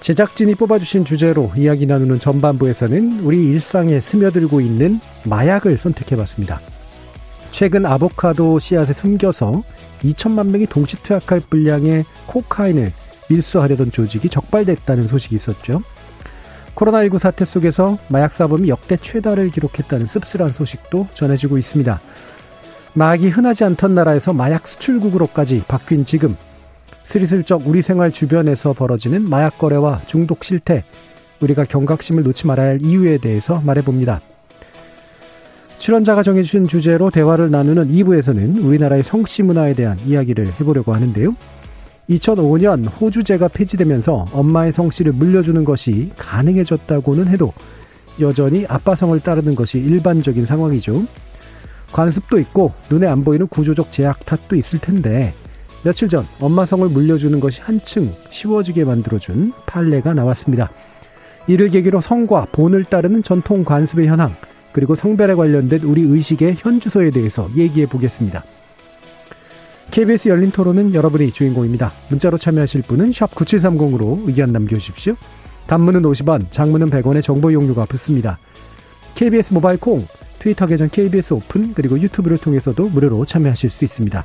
제작진이 뽑아주신 주제로 이야기 나누는 전반부에서는 우리 일상에 스며들고 있는 마약을 선택해봤습니다. 최근 아보카도 씨앗에 숨겨서 2천만 명이 동시 투약할 분량의 코카인을 밀수하려던 조직이 적발됐다는 소식이 있었죠. 코로나19 사태 속에서 마약 사범이 역대 최다를 기록했다는 씁쓸한 소식도 전해지고 있습니다. 마약이 흔하지 않던 나라에서 마약 수출국으로까지 바뀐 지금 스리슬쩍 우리 생활 주변에서 벌어지는 마약 거래와 중독 실태, 우리가 경각심을 놓지 말아야 할 이유에 대해서 말해봅니다. 출연자가 정해주신 주제로 대화를 나누는 2부에서는 우리나라의 성씨 문화에 대한 이야기를 해보려고 하는데요. 2005년 호주제가 폐지되면서 엄마의 성씨를 물려주는 것이 가능해졌다고는 해도 여전히 아빠 성을 따르는 것이 일반적인 상황이죠. 관습도 있고 눈에 안 보이는 구조적 제약 탓도 있을 텐데 며칠 전 엄마 성을 물려주는 것이 한층 쉬워지게 만들어준 판례가 나왔습니다. 이를 계기로 성과 본을 따르는 전통 관습의 현황 그리고 성별에 관련된 우리 의식의 현주소에 대해서 얘기해 보겠습니다. KBS 열린 토론은 여러분이 주인공입니다. 문자로 참여하실 분은 9730으로 의견 남겨주십시오. 단문은 50원, 장문은 100원의 정보 용료가 붙습니다. KBS 모바일 콩, 트위터 계정 KBS 오픈, 그리고 유튜브를 통해서도 무료로 참여하실 수 있습니다.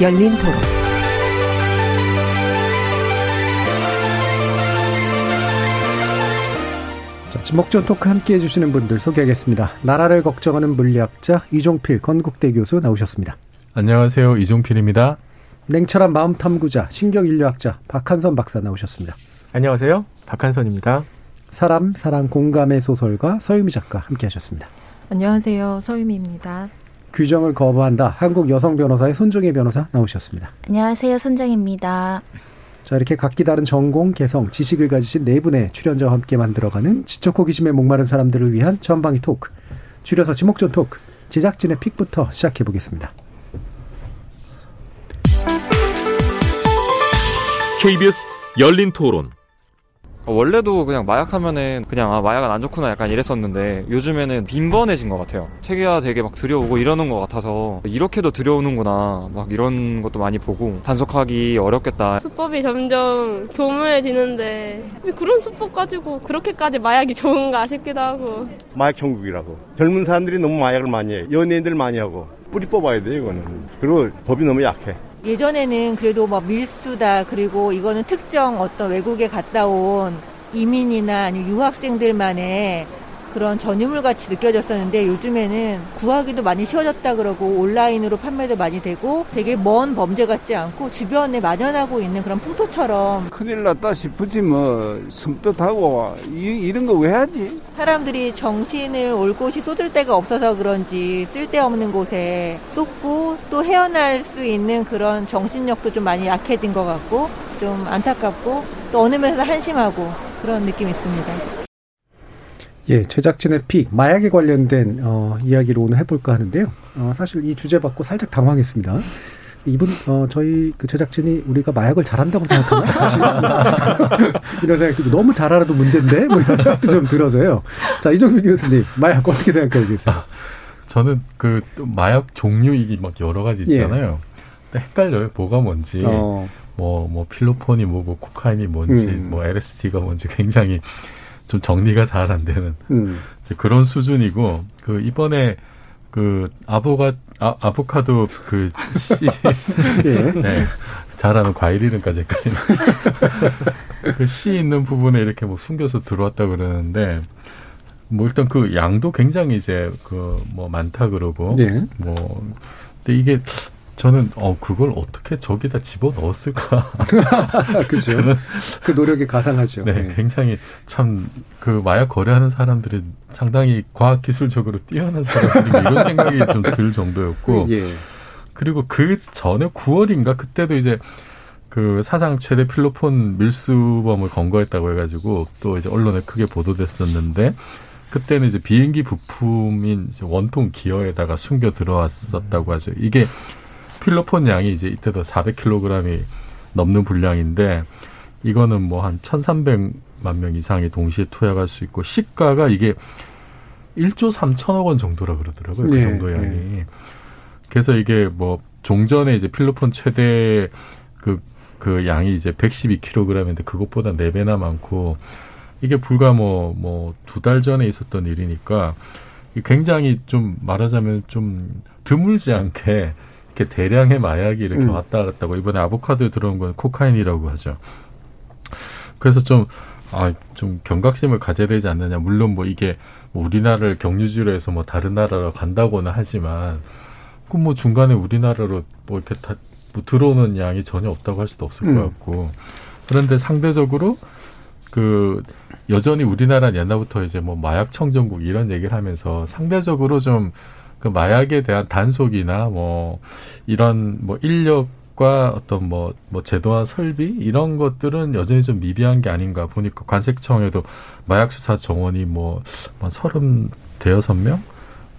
열린 토론. 지목전 토크 함께 해주시는 분들 소개하겠습니다. 나라를 걱정하는 물리학자 이종필 건국대 교수 나오셨습니다. 안녕하세요. 이종필입니다. 냉철한 마음 탐구자, 신경인류학자 박한선 박사 나오셨습니다. 안녕하세요. 박한선입니다. 사람, 사랑, 공감의 소설가 서유미 작가 함께 하셨습니다. 안녕하세요. 서유미입니다. 규정을 거부한다. 한국 여성 변호사의 손정혜 변호사 나오셨습니다. 안녕하세요. 손정혜입니다. 자, 이렇게 각기 다른 전공, 개성, 지식을 가지신 네 분의 출연자와 함께 만들어가는 지적 호기심에 목마른 사람들을 위한 전방위 토크. 줄여서 지목전 토크. 제작진의 픽부터 시작해 보겠습니다. KBS 열린 토론. 원래도 그냥 마약하면은 그냥 아 마약은 안 좋구나 약간 이랬었는데 요즘에는 빈번해진 것 같아요. 책이야 되게 막 들여오고 이러는 것 같아서 이렇게도 들여오는구나 막 이런 것도 많이 보고 단속하기 어렵겠다. 수법이 점점 교묘해지는데 그런 수법 가지고 그렇게까지 마약이 좋은가 싶기도 하고. 마약 천국이라고. 젊은 사람들이 너무 마약을 많이 해. 연예인들 많이 하고 뿌리 뽑아야 돼 이거는. 그리고 법이 너무 약해. 예전에는 그래도 뭐 밀수다 그리고 이거는 특정 어떤 외국에 갔다 온 이민이나 아니면 유학생들만의 그런 전유물 같이 느껴졌었는데 요즘에는 구하기도 많이 쉬워졌다 그러고 온라인으로 판매도 많이 되고 되게 먼 범죄 같지 않고 주변에 만연하고 있는 그런 풍토처럼 큰일 났다 싶으지 뭐 숨뜻하고 이, 런 거 왜 하지? 사람들이 정신을 올 곳이 쏟을 데가 없어서 그런지 쓸데없는 곳에 쏟고 또 헤어날 수 있는 그런 정신력도 좀 많이 약해진 것 같고 좀 안타깝고 또 어느 면에서 한심하고 그런 느낌이 있습니다. 예, 제작진의 픽 마약에 관련된 어, 이야기를 오늘 해볼까 하는데요. 어, 사실 이 주제 받고 살짝 당황했습니다. 이분 어 저희 그 제작진이 우리가 마약을 잘한다고 생각하나 이런 생각이 들 너무 잘 알아도 문제인데 뭐 이런 생각도 좀 들어서요. 자 이종민 교수님 마약 어떻게 생각하고 계세요? 저는 그 마약 종류이 막 여러 가지 있잖아요. 예. 헷갈려요. 뭐가 뭔지. 어. 뭐, 뭐, 필로폰이 뭐고, 코카인이 뭔지, 음. 뭐, LSD가 뭔지 굉장히 좀 정리가 잘 안 되는 음. 그런 수준이고 그 이번에 그 아보가 아, 아보카도 그 씨. 예. 네. 잘하는 과일 이름까지 헷갈리는. 그씨 있는 부분에 이렇게 뭐 숨겨서 들어왔다 그러는데 뭐 일단 그 양도 굉장히 이제 그 뭐 많다 그러고 네. 뭐 근데 이게 저는 어 그걸 어떻게 저기다 집어 넣었을까? 그죠. 그 노력이 가상하죠. 네, 네. 굉장히 참 그 마약 거래하는 사람들이 상당히 과학 기술적으로 뛰어난 사람들이 이런 생각이 좀 들 정도였고. 예. 그리고 그 전에 9월인가 그때도 이제 그 사상 최대 필로폰 밀수범을 검거했다고 해가지고 또 이제 언론에 크게 보도됐었는데 그때는 이제 비행기 부품인 이제 원통 기어에다가 숨겨 들어왔었다고 하죠. 이게 필로폰 양이 이제 이때도 400kg이 넘는 분량인데 이거는 뭐 한 1,300만 명 이상이 동시에 투약할 수 있고 시가가 이게 1조 3천억 원 정도라 그러더라고요. 그 네, 정도 양이. 네. 그래서 이게 뭐 종전에 이제 필로폰 최대 그, 그 양이 이제 112kg인데 그것보다 4배나 많고 이게 불과 뭐, 뭐, 두 달 전에 있었던 일이니까 굉장히 좀 말하자면 좀 드물지 않게 이렇게 대량의 마약이 이렇게 음. 왔다 갔다 고 이번에 아보카도에 들어온 건 코카인이라고 하죠. 그래서 좀, 아, 좀 경각심을 가져야 되지 않느냐. 물론 뭐 이게 뭐 우리나라를 경유지로 해서 뭐 다른 나라로 간다고는 하지만 그뭐 중간에 우리나라로 뭐 이렇게 다 뭐 들어오는 양이 전혀 없다고 할 수도 없을 음. 것 같고 그런데 상대적으로 그 여전히 우리나라는 옛날부터 이제 뭐 마약 청정국 이런 얘기를 하면서 상대적으로 좀 그 마약에 대한 단속이나 뭐 이런 뭐 인력 과 어떤 뭐, 뭐 제도와 설비 이런 것들은 여전히 좀 미비한 게 아닌가 보니까 관세청에도 마약 수사 정원이 뭐, 뭐 서른 대여섯 명?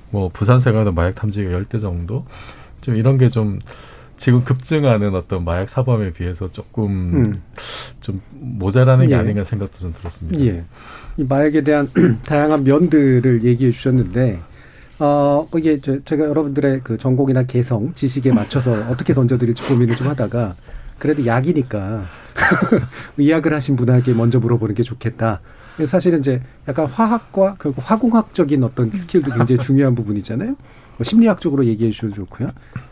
뭐 부산세가도 마약 탐지가 열대 정도? 좀 이런 게 좀 지금 급증하는 어떤 마약 사범에 비해서 조금 음. 좀 모자라는 게 예. 아닌가 생각도 좀 들었습니다. 예. 이 마약에 대한 다양한 면들을 얘기해 주셨는데 어, 뭐 이게 저, 제가 여러분들의 그 전공이나 개성, 지식에 맞춰서 어떻게 던져드릴지 고민을 좀 하다가 그래도 약이니까 의학을 하신 분에게 먼저 물어보는 게 좋겠다. 사실은 이제 약간 화학과 그 화공학적인 어떤 스킬도 굉장히 중요한 부분이잖아요. 뭐 심리학적으로 얘기해 주셔도 좋고요.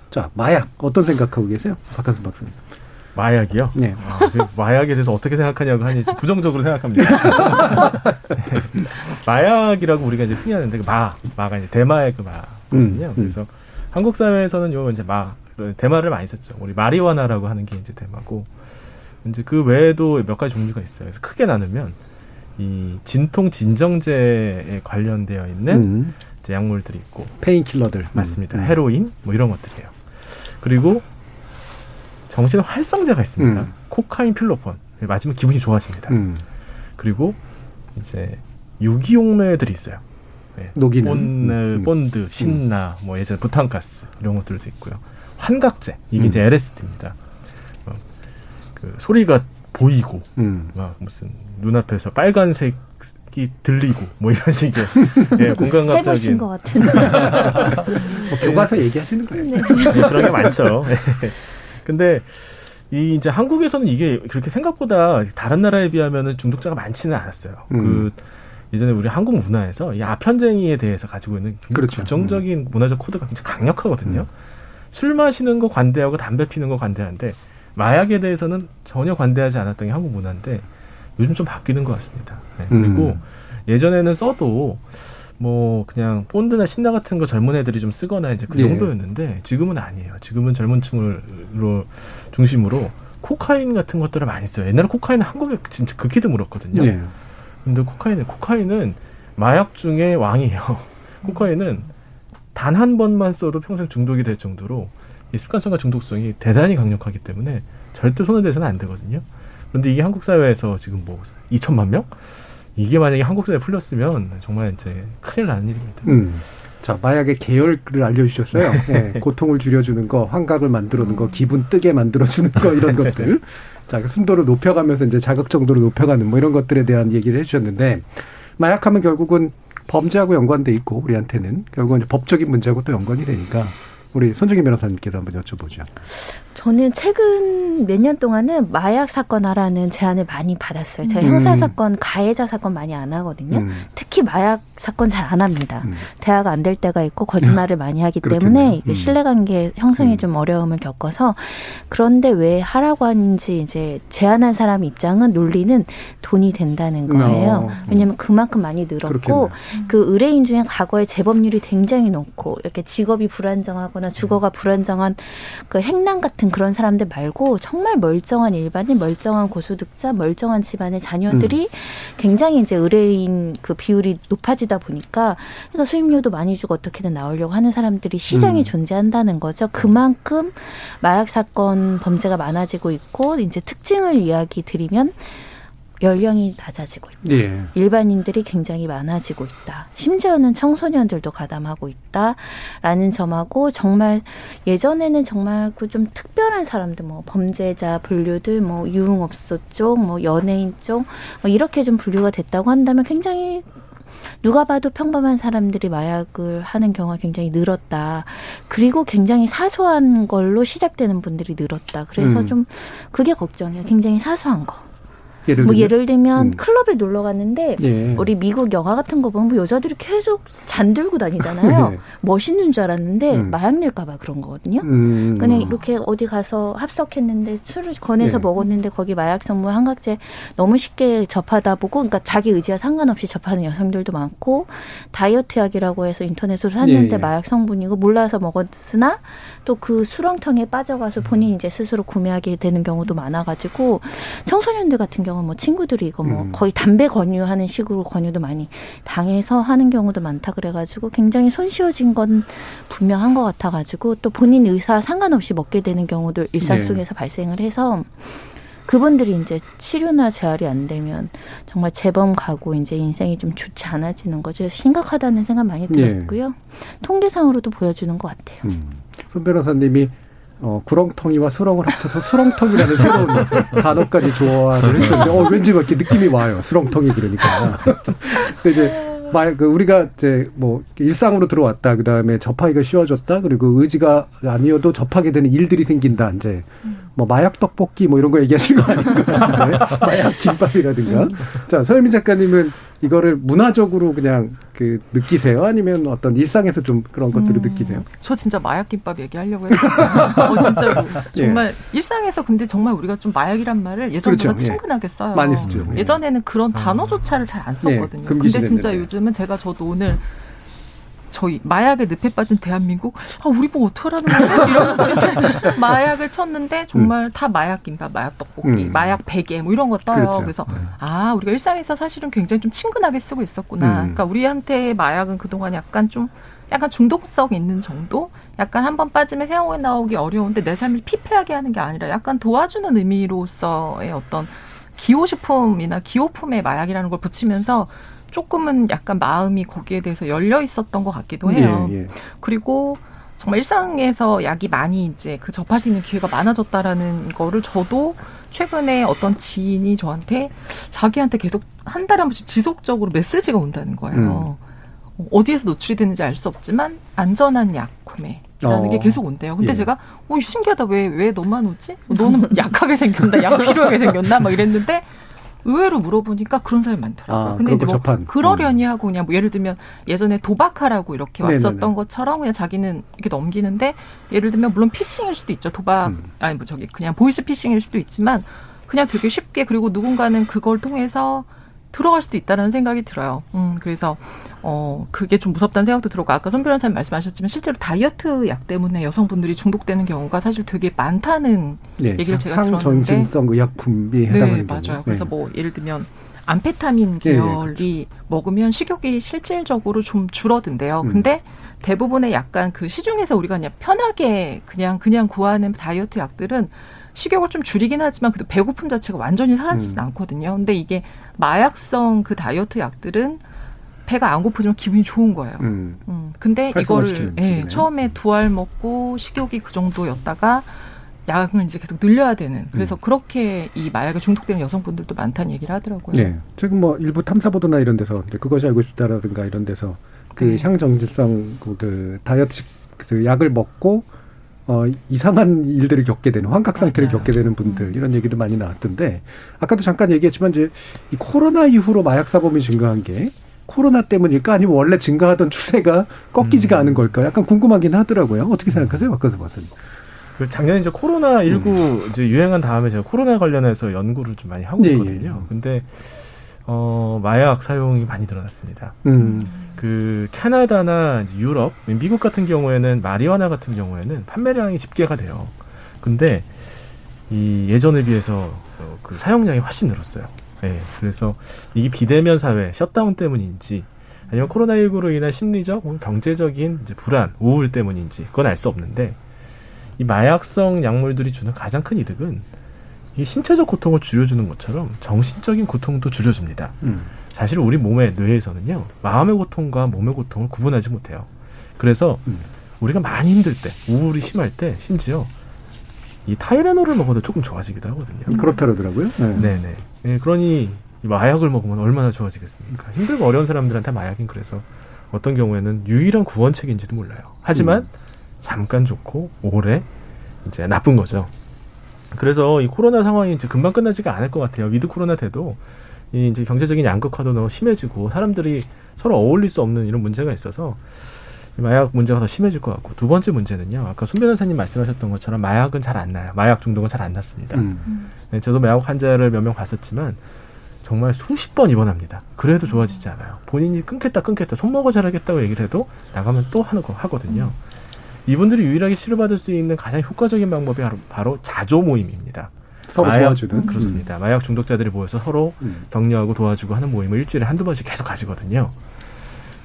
자, 마약 어떤 생각하고 계세요? 박한순 박사님. 마약이요? 네. 아, 그 마약에 대해서 어떻게 생각하냐고 하니 부정적으로 생각합니다. 마약이라고 우리가 이제 흔히 하는데 그 마, 마가 이제 대마의 그 마거든요. 음, 음. 그래서 한국 사회에서는 요 이제 마, 대마를 많이 썼죠. 우리 마리화나라고 하는 게 이제 대마고 이제 그 외에도 몇 가지 종류가 있어요. 그래서 크게 나누면 이 진통 진정제에 관련되어 있는 음. 약물들이 있고 painkiller들 맞습니다. 음. 헤로인 뭐 이런 것들이에요. 그리고 정신 활성제가 있습니다. 음. 코카인 필로폰. 맞으면 기분이 좋아집니다. 음. 그리고 이제 유기용매들이 있어요. 네. 녹이는 본넬, 음. 본드, 신나, 뭐 예전 부탄가스 이런 것들도 있고요. 환각제 이게 이제 LSD입니다. 어, 그 소리가 보이고 음. 막 무슨 눈앞에서 빨간색 이 들리고 뭐 이런 식의 예, 공감각적인 것 같은 뭐 교과서 얘기하시는 거예요. 네. 네, 그런 게 많죠. 근데 이 이제 한국에서는 이게 그렇게 생각보다 다른 나라에 비하면은 중독자가 많지는 않았어요. 음. 그 예전에 우리 한국 문화에서 이 아편쟁이에 대해서 가지고 있는 그렇죠. 부정적인 음. 문화적 코드가 굉장히 강력하거든요. 음. 술 마시는 거 관대하고 담배 피는 거 관대한데 마약에 대해서는 전혀 관대하지 않았던 게 한국 문화인데 요즘 좀 바뀌는 것 같습니다. 네. 그리고 음. 예전에는 써도 뭐 그냥 본드나 신나 같은 거 젊은 애들이 좀 쓰거나 이제 그 예. 정도였는데 지금은 아니에요. 지금은 젊은 층으로 중심으로 코카인 같은 것들을 많이 써요. 옛날에 코카인은 한국에 진짜 극히 드물었거든요. 예. 근데 코카인은 코카인은 마약 중의 왕이에요. 코카인은 단 한 번만 써도 평생 중독이 될 정도로 이 습관성과 중독성이 대단히 강력하기 때문에 절대 손을 대서는 안 되거든요. 그런데 이게 한국 사회에서 지금 뭐 2천만 명? 이게 만약에 한국 사회에 풀렸으면 정말 이제 큰일 나는 일입니다. 음. 자, 마약의 계열을 알려주셨어요. 네. 네. 고통을 줄여주는 거, 환각을 만들어주는 거, 기분 뜨게 만들어주는 거, 이런 것들. 자, 그 순도를 높여가면서 이제 자극 정도를 높여가는 뭐 이런 것들에 대한 얘기를 해주셨는데, 마약하면 결국은 범죄하고 연관돼 있고, 우리한테는. 결국은 법적인 문제하고 또 연관이 되니까, 우리 손정희 변호사님께도 한번 여쭤보죠. 저는 최근 몇 년 동안은 마약 사건 하라는 제안을 많이 받았어요. 제가 음. 형사 사건, 가해자 사건 많이 안 하거든요. 음. 특히 마약 사건 잘 안 합니다. 음. 대화가 안 될 때가 있고 거짓말을 많이 하기 때문에 음. 신뢰관계 형성에 음. 좀 어려움을 겪어서 그런데 왜 하라고 하는지 이제 제안한 사람 입장은 논리는 돈이 된다는 거예요. 어. 왜냐하면 그만큼 많이 늘었고 그렇겠네. 그 의뢰인 중에 과거에 재범률이 굉장히 높고 이렇게 직업이 불안정하거나 주거가 불안정한 그 행랑 같은 그런 사람들 말고 정말 멀쩡한 일반인, 멀쩡한 고소득자, 멀쩡한 집안의 자녀들이 음. 굉장히 이제 의뢰인 그 비율이 높아지다 보니까 그러니까 수임료도 많이 주고 어떻게든 나오려고 하는 사람들이 시장이 음. 존재한다는 거죠. 그만큼 마약 사건 범죄가 많아지고 있고 이제 특징을 이야기 드리면 연령이 낮아지고 있다. 예. 일반인들이 굉장히 많아지고 있다. 심지어는 청소년들도 가담하고 있다라는 점하고 정말 예전에는 정말 그 좀 특별한 사람들 뭐 범죄자 분류들 뭐 유흥업소 쪽, 뭐 연예인 쪽 뭐 이렇게 좀 분류가 됐다고 한다면 굉장히 누가 봐도 평범한 사람들이 마약을 하는 경우가 굉장히 늘었다. 그리고 굉장히 사소한 걸로 시작되는 분들이 늘었다. 그래서 음. 좀 그게 걱정이에요. 굉장히 사소한 거. 예를 뭐 예를 들면 음. 클럽에 놀러 갔는데 예. 우리 미국 영화 같은 거 보면 뭐 여자들이 계속 잔 들고 다니잖아요. 네. 멋있는 줄 알았는데 음. 마약 낼까봐 그런 거거든요. 음. 그냥 이렇게 어디 가서 합석했는데 술을 권해서 예. 먹었는데 거기 마약 성분 한각제 너무 쉽게 접하다 보고 그러니까 자기 의지와 상관없이 접하는 여성들도 많고 다이어트 약이라고 해서 인터넷으로 샀는데 예. 마약 성분이고 몰라서 먹었으나 또 그 수렁텅에 빠져가서 본인 이제 스스로 구매하게 되는 경우도 많아가지고 청소년들 같은 경우 뭐 친구들이 이거 뭐 음. 거의 담배 권유하는 식으로 권유도 많이 당해서 하는 경우도 많다 그래가지고 굉장히 손쉬워진 건 분명한 것 같아가지고 또 본인 의사 상관없이 먹게 되는 경우도 일상 네. 속에서 네. 발생을 해서 그분들이 이제 치료나 재활이 안 되면 정말 재범 가고 이제 인생이 좀 좋지 않아지는 거죠. 심각하다는 생각 많이 네. 들었고요. 네. 통계상으로도 보여주는 것 같아요. 음. 손 변호사님이 어, 구렁텅이와 수렁을 합쳐서 수렁텅이라는 새로운 단어까지 조화를 해주셨는데, 어, 왠지 막 이렇게 느낌이 와요. 수렁텅이 그러니까. 근데 이제, 말, 그, 우리가 이제 뭐, 일상으로 들어왔다. 그 다음에 접하기가 쉬워졌다. 그리고 의지가 아니어도 접하게 되는 일들이 생긴다. 이제, 뭐, 마약 떡볶이 뭐 이런 거 얘기하신 거 아닌 것 같은데. 마약 김밥이라든가. 자, 서현민 작가님은 이거를 문화적으로 그냥 그 느끼세요? 아니면 어떤 일상에서 좀 그런 것들을 음, 느끼세요? 저 진짜 마약 김밥 얘기하려고 했어요. 어, 진짜로. 예. 정말 예. 일상에서 근데 정말 우리가 좀 마약이란 말을 예전보다 그렇죠. 예. 친근하게 써요. 많이 쓰죠. 예. 예전에는 그런 아. 단어조차를 잘 안 썼거든요. 예. 근데 진짜 요즘은 제가 저도 오늘 저희 마약에 늪에 빠진 대한민국 아 우리 뭐 어떡하라는 거지 이러면서 이제 마약을 쳤는데 정말 음. 다 마약 김밥, 마약 떡볶이, 음. 마약 베개 뭐 이런 거 떠요. 그렇죠. 그래서 네. 아 우리가 일상에서 사실은 굉장히 좀 친근하게 쓰고 있었구나. 음. 그러니까 우리한테 마약은 그동안 약간 좀 약간 중독성 있는 정도? 약간 한 번 빠지면 세상에 나오기 어려운데 내 삶을 피폐하게 하는 게 아니라 약간 도와주는 의미로서의 어떤 기호식품이나 기호품의 마약이라는 걸 붙이면서 조금은 약간 마음이 거기에 대해서 열려 있었던 것 같기도 해요. 예, 예. 그리고 정말 일상에서 약이 많이 이제 그 접할 수 있는 기회가 많아졌다라는 거를 저도 최근에 어떤 지인이 저한테 자기한테 계속 한 달에 한 번씩 지속적으로 메시지가 온다는 거예요. 음. 어디에서 노출이 되는지 알 수 없지만 안전한 약 구매. 라는 어. 게 계속 온대요. 근데 예. 제가 어 신기하다 왜 왜 너만 오지? 너는 약하게 생겼나? 약 필요하게 생겼나? 막 이랬는데 의외로 물어보니까 그런 사람이 많더라고요. 아, 근데 이제 뭐 접한. 그러려니 음. 하고 그냥 뭐 예를 들면 예전에 도박하라고 이렇게 왔었던 네네네. 것처럼 그냥 자기는 이렇게 넘기는데 예를 들면 물론 피싱일 수도 있죠. 도박 음. 아니 뭐 저기 그냥 보이스 피싱일 수도 있지만 그냥 되게 쉽게 그리고 누군가는 그걸 통해서 들어갈 수도 있다는 생각이 들어요. 음, 그래서 어 그게 좀 무섭다는 생각도 들었고 아까 손 변호사님 말씀하셨지만 실제로 다이어트 약 때문에 여성분들이 중독되는 경우가 사실 되게 많다는 네, 얘기를 제가 들었는데 항전진성 의약품이 해당하는 네, 맞아요. 경우. 그래서 네. 뭐 예를 들면 암페타민 예, 예, 계열이 네, 그렇죠. 먹으면 식욕이 실질적으로 좀 줄어든대요. 음. 근데 대부분의 약간 그 시중에서 우리가 그냥 편하게 그냥 그냥 구하는 다이어트 약들은 식욕을 좀 줄이긴 하지만 그래도 배고픔 자체가 완전히 사라지진 음. 않거든요. 근데 이게 마약성 그 다이어트 약들은 배가 안 고프지만 기분이 좋은 거예요. 음. 음. 근데 이거를 예, 처음에 두 알 먹고 식욕이 그 정도였다가 약을 이제 계속 늘려야 되는. 그래서 음. 그렇게 이 마약에 중독되는 여성분들도 많다는 얘기를 하더라고요. 네. 최근 뭐 일부 탐사 보도나 이런 데서 그것이 알고 싶다라든가 이런 데서 그 네. 향정지성 그 다이어트 그 약을 먹고 어, 이상한 일들을 겪게 되는 환각 상태를 맞아요. 겪게 되는 분들 이런 얘기도 많이 나왔던데 아까도 잠깐 얘기했지만 이제 이 코로나 이후로 마약 사범이 증가한 게 코로나 때문일까 아니면 원래 증가하던 추세가 꺾이지가 음. 않은 걸까 약간 궁금하긴 하더라고요. 어떻게 생각하세요, 박근서 박사님? 그 작년에 이제 코로나 19 음. 이제 유행한 다음에 제가 코로나 관련해서 연구를 좀 많이 하고 예, 예. 있거든요. 예. 근데 어 마약 사용이 많이 늘어났습니다. 음. 그 캐나다나 유럽, 미국 같은 경우에는 마리화나 같은 경우에는 판매량이 집계가 돼요. 근데 이 예전에 비해서 그 사용량이 훨씬 늘었어요. 예. 그래서 이게 비대면 사회 셧다운 때문인지 아니면 코로나19로 인한 심리적 혹은 경제적인 불안, 우울 때문인지 그건 알 수 없는데 이 마약성 약물들이 주는 가장 큰 이득은 이 신체적 고통을 줄여주는 것처럼 정신적인 고통도 줄여줍니다. 음. 사실 우리 몸의 뇌에서는요 마음의 고통과 몸의 고통을 구분하지 못해요. 그래서 음. 우리가 많이 힘들 때, 우울이 심할 때, 심지어 이 타이레놀을 먹어도 조금 좋아지기도 하거든요. 그렇다 그러더라고요. 네. 네네. 네, 그러니 마약을 먹으면 얼마나 좋아지겠습니까? 힘들고 어려운 사람들한테 마약인 그래서 어떤 경우에는 유일한 구원책인지도 몰라요. 하지만 음. 잠깐 좋고 오래 이제 나쁜 거죠. 그래서 이 코로나 상황이 이제 금방 끝나지가 않을 것 같아요. 위드 코로나 돼도 이 이제 경제적인 양극화도 너무 심해지고 사람들이 서로 어울릴 수 없는 이런 문제가 있어서 마약 문제가 더 심해질 것 같고 두 번째 문제는요. 아까 손 변호사님 말씀하셨던 것처럼 마약은 잘 안 나요. 마약 중독은 잘 안 났습니다. 음. 네, 저도 마약 환자를 몇 명 봤었지만 정말 수십 번 입원합니다. 그래도 좋아지지 않아요. 본인이 끊겠다 끊겠다 손 먹어 잘하겠다고 얘기를 해도 나가면 또 하는 거 하거든요. 이분들이 유일하게 치료받을 수 있는 가장 효과적인 방법이 바로, 바로 자조 모임입니다. 서로 마약, 도와주는 그렇습니다. 음. 마약 중독자들이 모여서 서로 음. 격려하고 도와주고 하는 모임을 일주일에 한두 번씩 계속 가지거든요.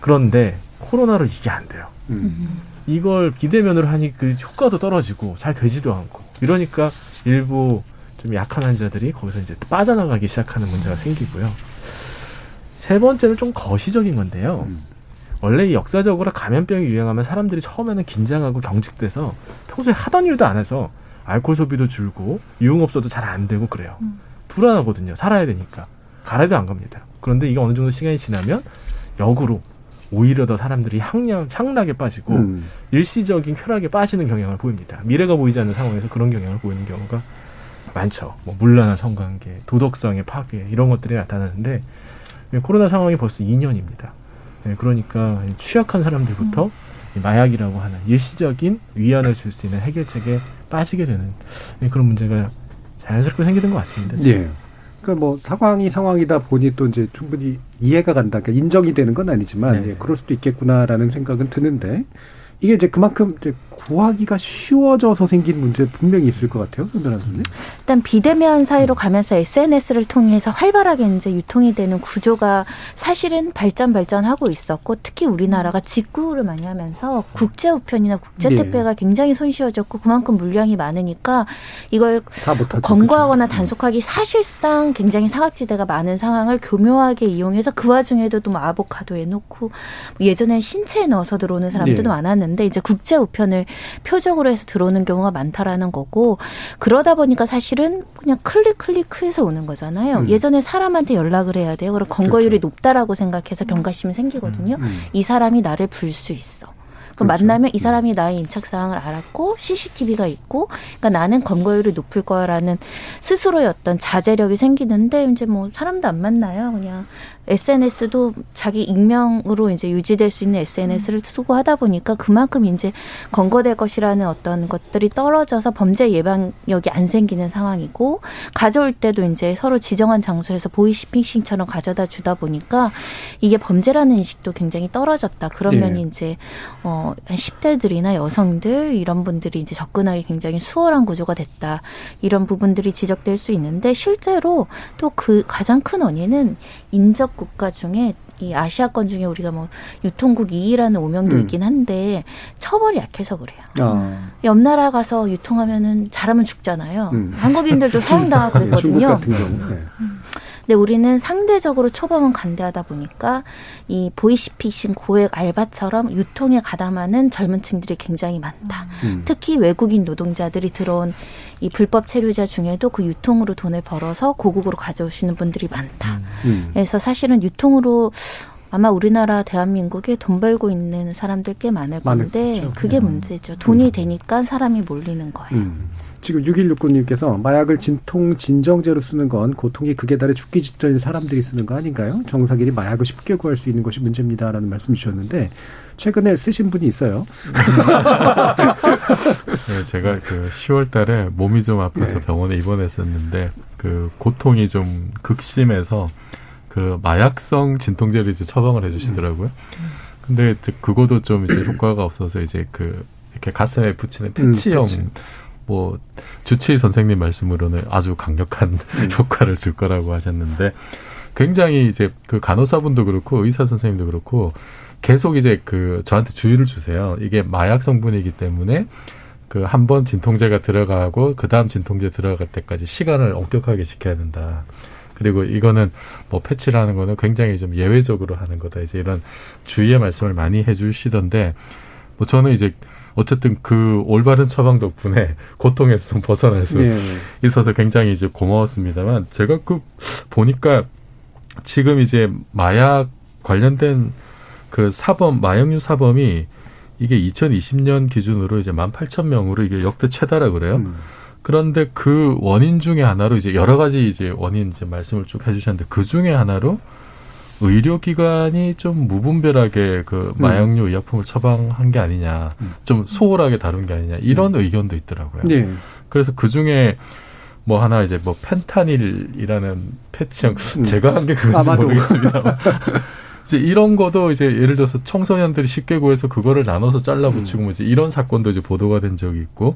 그런데 코로나로 이게 안 돼요. 음. 이걸 비대면으로 하니 그 효과도 떨어지고 잘 되지도 않고 이러니까 일부 좀 약한 환자들이 거기서 이제 빠져나가기 시작하는 문제가 생기고요. 세 번째는 좀 거시적인 건데요. 음. 원래 역사적으로 감염병이 유행하면 사람들이 처음에는 긴장하고 경직돼서 평소에 하던 일도 안 해서 알코올 소비도 줄고 유흥업소도 잘 안 되고 그래요. 음. 불안하거든요. 살아야 되니까. 가래도 안 갑니다. 그런데 이게 어느 정도 시간이 지나면 역으로 오히려 더 사람들이 향락, 향락에 빠지고 음. 일시적인 쾌락에 빠지는 경향을 보입니다. 미래가 보이지 않는 상황에서 그런 경향을 보이는 경우가 많죠. 뭐 물란한 성관계, 도덕성의 파괴 이런 것들이 나타나는데 코로나 상황이 벌써 2년입니다. 네, 그러니까 취약한 사람들부터 음. 마약이라고 하는 일시적인 위안을 줄 수 있는 해결책에 빠지게 되는 그런 문제가 자연스럽게 생기는 것 같습니다. 예. 그러니까 뭐 상황이 상황이다 보니 또 이제 충분히 이해가 간다. 그러니까 인정이 되는 건 아니지만 네. 예, 그럴 수도 있겠구나라는 생각은 드는데 이게 이제 그만큼 이제 구하기가 쉬워져서 생긴 문제 분명히 있을 것 같아요, 손변 선님. 일단 비대면 사이로 가면서 SNS를 통해서 활발하게 이제 유통이 되는 구조가 사실은 발전 발전하고 있었고 특히 우리나라가 직구를 많이 하면서 국제 우편이나 국제 택배가 네. 굉장히 손쉬워졌고 그만큼 물량이 많으니까 이걸 검거하거나 그렇죠. 단속하기 사실상 굉장히 사각지대가 많은 상황을 교묘하게 이용해서 그 와중에도 또 뭐 아보카도에 놓고 예전에 신체에 넣어서 들어오는 사람들도 네. 많았는데 이제 국제 우편을 표적으로 해서 들어오는 경우가 많다라는 거고 그러다 보니까 사실은 그냥 클릭 클릭해서 오는 거잖아요. 음. 예전에 사람한테 연락을 해야 돼요. 그럼 건거율이 그렇죠. 높다라고 생각해서 경각심이 생기거든요. 음. 음. 이 사람이 나를 불 수 있어. 그 그렇죠. 만나면 이 음. 사람이 나의 인착 사항을 알았고 CCTV가 있고 그러니까 나는 검거율이 높을 거라는 스스로의 어떤 자제력이 생기는데 이제 뭐 사람도 안 만나요. 그냥 SNS도 자기 익명으로 이제 유지될 수 있는 SNS를 쓰고 하다 보니까 그만큼 이제 검거될 것이라는 어떤 것들이 떨어져서 범죄 예방력이 안 생기는 상황이고 가져올 때도 이제 서로 지정한 장소에서 보이시핑싱처럼 가져다 주다 보니까 이게 범죄라는 인식도 굉장히 떨어졌다. 그런 네. 면이 이제 어 10대들이나 여성들 이런 분들이 이제 접근하기 굉장히 수월한 구조가 됐다. 이런 부분들이 지적될 수 있는데 실제로 또 그 가장 큰 원인은 인적 국가 중에 이 아시아권 중에 우리가 뭐 유통국 2위라는 오명도 음. 있긴 한데 처벌이 약해서 그래요. 어. 옆 나라 가서 유통하면은 잘하면 죽잖아요. 음. 한국인들도 사형당하고 네, 그랬거든요. 네. 음. 근데 우리는 상대적으로 초범은 간대하다 보니까 이 보이시피싱 고액 알바처럼 유통에 가담하는 젊은 층들이 굉장히 많다. 음. 특히 외국인 노동자들이 들어온 이 불법 체류자 중에도 그 유통으로 돈을 벌어서 고국으로 가져오시는 분들이 많다. 음. 음. 그래서 사실은 유통으로 아마 우리나라 대한민국에 돈 벌고 있는 사람들 꽤 많을 건데 많을 그게 음. 문제죠. 돈이 음. 되니까 사람이 몰리는 거예요. 음. 지금 6169님께서 마약을 진통 진정제로 쓰는 건 고통이 극에 달해 죽기 직전인 사람들이 쓰는 거 아닌가요? 정상인이 마약을 쉽게 구할 수 있는 것이 문제입니다라는 말씀 주셨는데 최근에 쓰신 분이 있어요. 네, 제가 그 10월 달에 몸이 좀 아파서 네. 병원에 입원했었는데 그 고통이 좀 극심해서 그 마약성 진통제를 이제 처방을 해 주시더라고요. 근데 그거도 좀 이제 효과가 없어서 이제 그 이렇게 가슴에 붙이는 음, 패치형 음, 뭐 주치의 선생님 말씀으로는 아주 강력한 음. 효과를 줄 거라고 하셨는데 굉장히 이제 그 간호사분도 그렇고 의사 선생님도 그렇고 계속 이제 그 저한테 주의를 주세요. 이게 마약 성분이기 때문에 그 한 번 진통제가 들어가고 그 다음 진통제 들어갈 때까지 시간을 엄격하게 지켜야 된다. 그리고 이거는 뭐 패치라는 거는 굉장히 좀 예외적으로 하는 거다. 이제 이런 주의의 말씀을 많이 해주시던데 뭐 저는 이제 어쨌든 그 올바른 처방 덕분에 고통에서 좀 벗어날 수 네. 있어서 굉장히 이제 고마웠습니다만 제가 그 보니까 지금 이제 마약 관련된 그 사범 마약류 사범이 이게 2020년 기준으로 이제 18,000명으로 이게 역대 최다라 그래요. 음. 그런데 그 원인 중에 하나로 이제 여러 가지 이제 원인 이제 말씀을 쭉 해주셨는데 그 중에 하나로 의료기관이 좀 무분별하게 그 음. 마약류 음. 의약품을 처방한 게 아니냐, 음. 좀 소홀하게 다룬 게 아니냐 이런 음. 의견도 있더라고요. 네. 그래서 그 중에 뭐 하나 이제 뭐 펜타닐이라는 패치형 음. 제가 한 게 그건지. 모르겠습니다. 이제 이런 거도 이제 예를 들어서 청소년들이 쉽게 구해서 그거를 나눠서 잘라 붙이고 음. 뭐 이제 이런 사건도 이제 보도가 된 적이 있고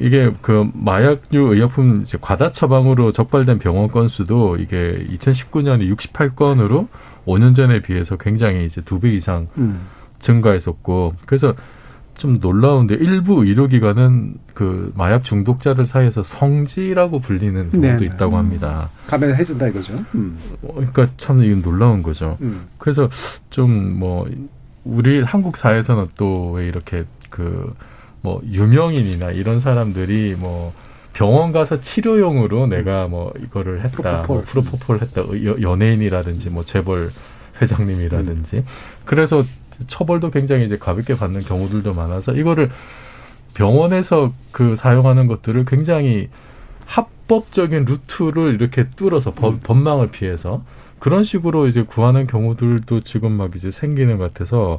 이게 그 마약류 의약품 이제 과다 처방으로 적발된 병원 건수도 이게 2019년에 68건으로 5년 전에 비해서 굉장히 이제 두 배 이상 음. 증가했었고 그래서 좀 놀라운데 일부 의료기관은 그 마약 중독자들 사이에서 성지라고 불리는 경우도 네 있다고 합니다. 감액을 해준다 이거죠. 음. 어, 그러니까 참 이건 놀라운 거죠. 음. 그래서 좀 뭐 우리 한국 사회에서는 또 왜 이렇게 그 뭐 유명인이나 이런 사람들이 뭐 병원 가서 치료용으로 내가 뭐 이거를 했다, 프로포폴, 뭐 프로포폴 했다, 연예인이라든지 뭐 재벌 회장님이라든지 음. 그래서 처벌도 굉장히 이제 가볍게 받는 경우들도 많아서 이거를 병원에서 그 사용하는 것들을 굉장히 합법적인 루트를 이렇게 뚫어서 법, 음. 법망을 피해서 그런 식으로 이제 구하는 경우들도 지금 막 이제 생기는 것 같아서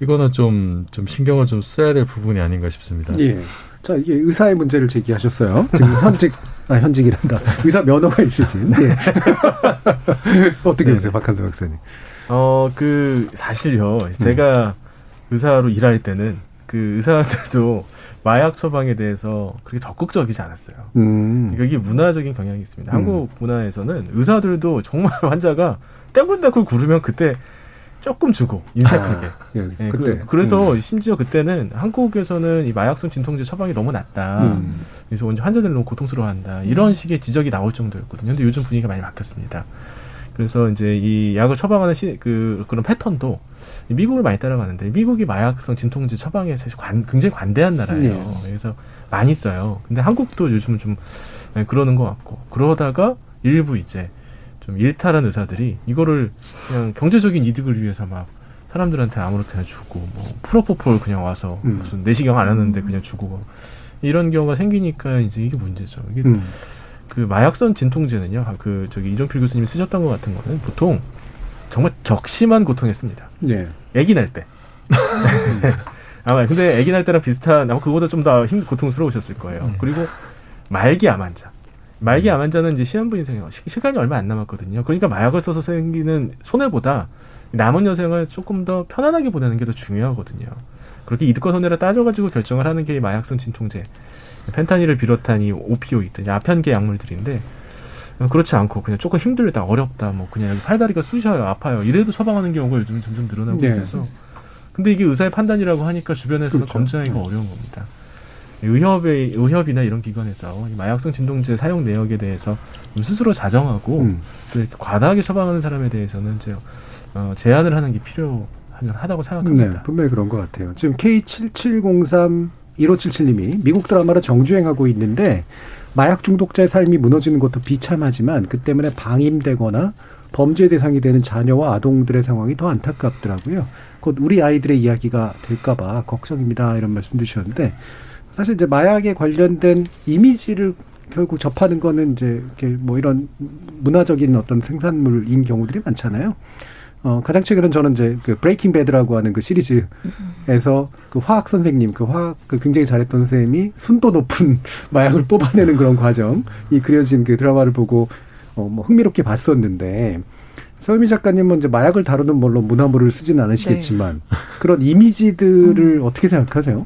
이거는 좀, 좀 신경을 좀 써야 될 부분이 아닌가 싶습니다. 예. 자, 이게 의사의 문제를 제기하셨어요. 지금 현직, 아, 현직이란다. 의사 면허가 있으신. 네. 어떻게 네. 보세요, 박한수 박사님? 어, 그, 사실요. 제가 음. 의사로 일할 때는 그 의사들도 마약 처방에 대해서 그렇게 적극적이지 않았어요. 음. 그러니까 이게 문화적인 경향이 있습니다. 음. 한국 문화에서는 의사들도 정말 환자가 떼굴떼굴 구르면 그때 조금 주고 인색하게. 아, 예, 예, 그때. 그, 래서 음. 심지어 그때는 한국에서는 이 마약성 진통제 처방이 너무 낮다. 음. 그래서 환자들이 너무 고통스러워한다. 이런 식의 지적이 나올 정도였거든요. 근데 요즘 분위기가 많이 바뀌었습니다. 그래서 이제 이 약을 처방하는 시, 그 그런 패턴도 미국을 많이 따라가는데 미국이 마약성 진통제 처방에 사실 관, 굉장히 관대한 나라예요. 네. 그래서 많이 써요. 근데 한국도 요즘은 좀 네, 그러는 것 같고 그러다가 일부 이제 좀 일탈한 의사들이 이거를 그냥 경제적인 이득을 위해서 막 사람들한테 아무렇게나 주고 뭐 프로포폴 그냥 와서 음. 무슨 내시경 안 하는데 그냥 주고 이런 경우가 생기니까 이제 이게 문제죠. 이게 음. 그 마약성 진통제는요. 그 저기 이종필 교수님이 쓰셨던 것 같은 거는 보통 정말 격심한 고통했습니다. 예. 아기 날 때. 아마 근데 아기 날 때랑 비슷한 아마 그거보다 좀 더 힘 고통스러우셨을 거예요. 음. 그리고 말기 암 환자. 말기 암 환자는 이제 시한부 인생에 시간이 얼마 안 남았거든요. 그러니까 마약을 써서 생기는 손해보다 남은 여생을 조금 더 편안하게 보내는 게 더 중요하거든요. 그렇게 이득과 손해를 따져가지고 결정을 하는 게 마약성 진통제. 펜타닐을 비롯한 이 오피오이드, 아편계 약물들인데 그렇지 않고 그냥 조금 힘들다, 어렵다, 뭐 그냥 팔다리가 쑤셔요, 아파요. 이래도 처방하는 경우가 요즘 점점 늘어나고 네. 있어서. 근데 이게 의사의 판단이라고 하니까 주변에서는 그렇죠. 검증하기가 네. 어려운 겁니다. 의협의 의협이나 이런 기관에서 마약성 진통제 사용 내역에 대해서 스스로 자정하고 음. 또 이렇게 과다하게 처방하는 사람에 대해서는 이제 어, 제한을 하는 게 필요하다고 생각합니다. 네, 분명히 그런 것 같아요. 지금 K7703 1577님이 미국 드라마를 정주행하고 있는데 마약 중독자의 삶이 무너지는 것도 비참하지만 그 때문에 방임되거나 범죄 대상이 되는 자녀와 아동들의 상황이 더 안타깝더라고요. 곧 우리 아이들의 이야기가 될까봐 걱정입니다. 이런 말씀 주셨는데 사실 이제 마약에 관련된 이미지를 결국 접하는 거는 이제 이렇게 뭐 이런 문화적인 어떤 생산물인 경우들이 많잖아요. 어, 가장 최근은 저는 이제 그 브레이킹 배드라고 하는 그 시리즈에서 그 화학 선생님, 그 화학 그 굉장히 잘했던 선생님이 순도 높은 마약을 뽑아내는 그런 과정이 그려진 그 드라마를 보고 어, 뭐 흥미롭게 봤었는데 서유미 작가님은 이제 마약을 다루는 물론 문화물을 쓰지는 않으시겠지만 네. 그런 이미지들을 음. 어떻게 생각하세요?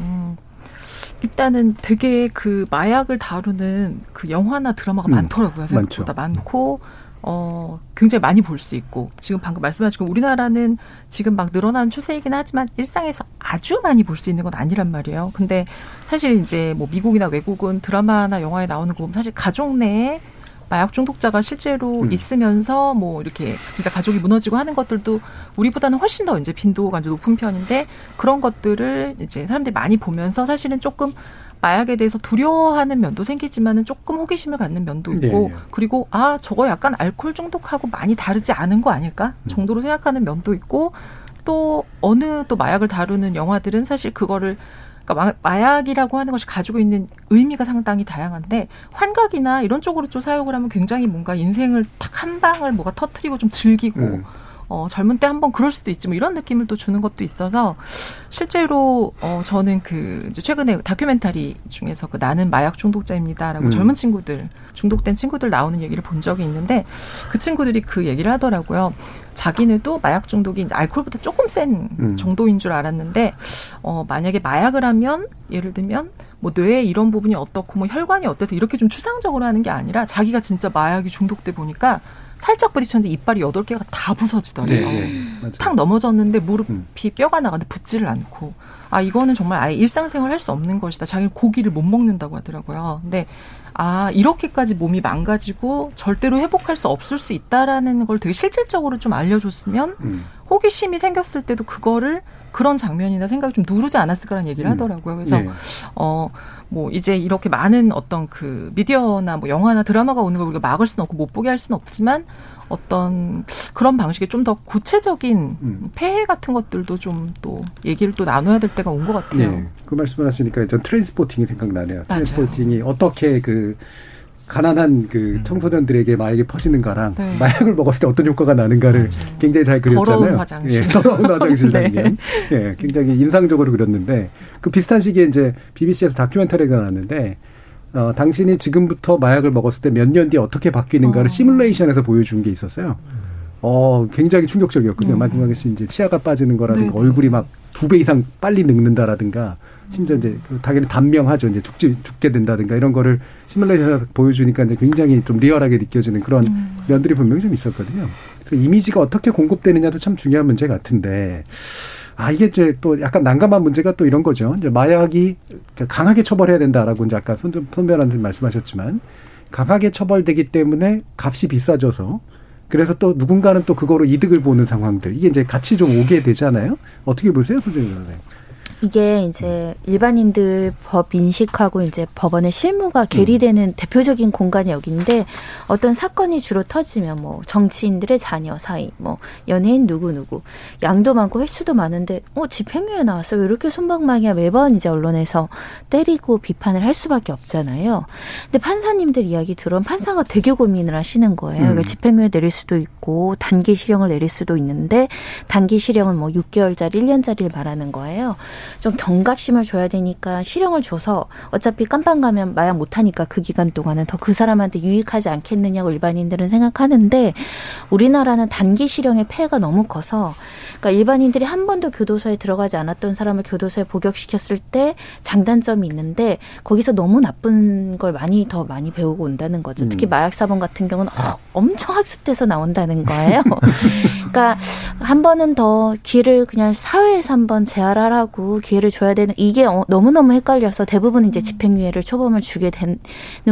음, 일단은 되게 그 마약을 다루는 그 영화나 드라마가 음, 많더라고요. 생각보다 많죠. 많고 어, 굉장히 많이 볼 수 있고, 지금 방금 말씀하신 우리나라는 지금 막 늘어나는 추세이긴 하지만 일상에서 아주 많이 볼 수 있는 건 아니란 말이에요. 근데 사실 이제 뭐 미국이나 외국은 드라마나 영화에 나오는 거 보면 사실 가족 내에 마약 중독자가 실제로 음. 있으면서 뭐 이렇게 진짜 가족이 무너지고 하는 것들도 우리보다는 훨씬 더 이제 빈도가 이제 높은 편인데 그런 것들을 이제 사람들이 많이 보면서 사실은 조금 마약에 대해서 두려워하는 면도 생기지만은 조금 호기심을 갖는 면도 있고 네, 네. 그리고 아 저거 약간 알코올 중독하고 많이 다르지 않은 거 아닐까 음. 정도로 생각하는 면도 있고 또 어느 또 마약을 다루는 영화들은 사실 그거를 그러니까 마약이라고 하는 것이 가지고 있는 의미가 상당히 다양한데 환각이나 이런 쪽으로 좀 사용을 하면 굉장히 뭔가 인생을 탁 한 방을 뭐가 터트리고 좀 즐기고 음. 어, 젊은 때 한번 그럴 수도 있지 뭐 이런 느낌을 또 주는 것도 있어서 실제로 어, 저는 그 이제 최근에 다큐멘터리 중에서 그 나는 마약 중독자입니다라고 음. 젊은 친구들 중독된 친구들 나오는 얘기를 본 적이 있는데 그 친구들이 그 얘기를 하더라고요. 자기네도 마약 중독이 알코올보다 조금 센 음. 정도인 줄 알았는데 어, 만약에 마약을 하면 예를 들면 뭐 뇌에 이런 부분이 어떻고 뭐 혈관이 어때서 이렇게 좀 추상적으로 하는 게 아니라 자기가 진짜 마약이 중독돼 보니까 살짝 부딪혔는데 이빨이 여덟 개가 다 부서지더래요. 네, 네, 탁 넘어졌는데 무릎이 음. 뼈가 나가는데 붙지를 않고 아 이거는 정말 아예 일상생활 할 수 없는 것이다. 자기는 고기를 못 먹는다고 하더라고요. 근데 아 이렇게까지 몸이 망가지고 절대로 회복할 수 없을 수 있다라는 걸 되게 실질적으로 좀 알려줬으면 음. 호기심이 생겼을 때도 그거를 그런 장면이나 생각이 좀 누르지 않았을까라는 얘기를 음. 하더라고요. 그래서 네. 어 뭐 이제 이렇게 많은 어떤 그 미디어나 뭐 영화나 드라마가 오는 걸 우리가 막을 수는 없고 못 보게 할 수는 없지만 어떤 그런 방식의 좀 더 구체적인 음. 폐해 같은 것들도 좀 또 얘기를 또 나눠야 될 때가 온 것 같아요. 네. 그 말씀을 하시니까 전 트랜스포팅이 생각나네요. 트랜스포팅이 어떻게 그 가난한 그 음. 청소년들에게 마약이 퍼지는가랑 네. 마약을 먹었을 때 어떤 효과가 나는가를 맞아요. 굉장히 잘 그렸잖아요. 더러운 화장실. 예, 더러운 화장실 네. 장면. 예, 굉장히 인상적으로 그렸는데 그 비슷한 시기에 이제 BBC에서 다큐멘터리가 나왔는데 어, 당신이 지금부터 마약을 먹었을 때 몇 년 뒤에 어떻게 바뀌는가를 어. 시뮬레이션에서 보여준 게 있었어요. 어, 굉장히 충격적이었거든요. 음. 마지막에 이제 치아가 빠지는 거라든가 네. 얼굴이 막 두 배 이상 빨리 늙는다라든가 심지어 이제 그 당연히 단명하죠. 이제 죽지, 죽게 된다든가 이런 거를 시뮬레이션에서 보여주니까 이제 굉장히 좀 리얼하게 느껴지는 그런 음. 면들이 분명히 좀 있었거든요. 그래서 이미지가 어떻게 공급되느냐도 참 중요한 문제 같은데, 아, 이게 이제 또 약간 난감한 문제가 또 이런 거죠. 이제 마약이 강하게 처벌해야 된다라고 이제 아까 손, 손 변호사님 말씀하셨지만, 강하게 처벌되기 때문에 값이 비싸져서 그래서 또 누군가는 또 그거로 이득을 보는 상황들 이게 이제 같이 좀 오게 되잖아요. 어떻게 보세요, 손정희 변호사님? 이게 이제 일반인들 법 인식하고 이제 법원의 실무가 괴리되는 음. 대표적인 공간이 여기인데 어떤 사건이 주로 터지면 뭐 정치인들의 자녀 사이, 뭐 연예인 누구 누구 양도 많고 횟수도 많은데 어 집행유예 나왔어 왜 이렇게 손방망이야 매번 이제 언론에서 때리고 비판을 할 수밖에 없잖아요. 근데 판사님들 이야기 들으면 판사가 되게 고민을 하시는 거예요. 음. 그러니까 집행유예 내릴 수도 있고 단기 실형을 내릴 수도 있는데 단기 실형은 뭐 6개월짜리, 1년짜리를 말하는 거예요. 좀 경각심을 줘야 되니까 실형을 줘서 어차피 깜빵 가면 마약 못하니까 그 기간 동안은 더 그 사람한테 유익하지 않겠느냐고 일반인들은 생각하는데 우리나라는 단기 실형의 폐해가 너무 커서 그러니까 일반인들이 한 번도 교도소에 들어가지 않았던 사람을 교도소에 복역시켰을 때 장단점이 있는데 거기서 너무 나쁜 걸 많이 더 많이 배우고 온다는 거죠. 특히 음. 마약 사범 같은 경우는 어, 엄청 학습돼서 나온다는 거예요. 그러니까 한 번은 더 기회를 그냥 사회에서 한번 재활하라고 기회를 줘야 되는 이게 어, 너무너무 헷갈려서 대부분 이제 음. 집행유예를 초범을 주게 되는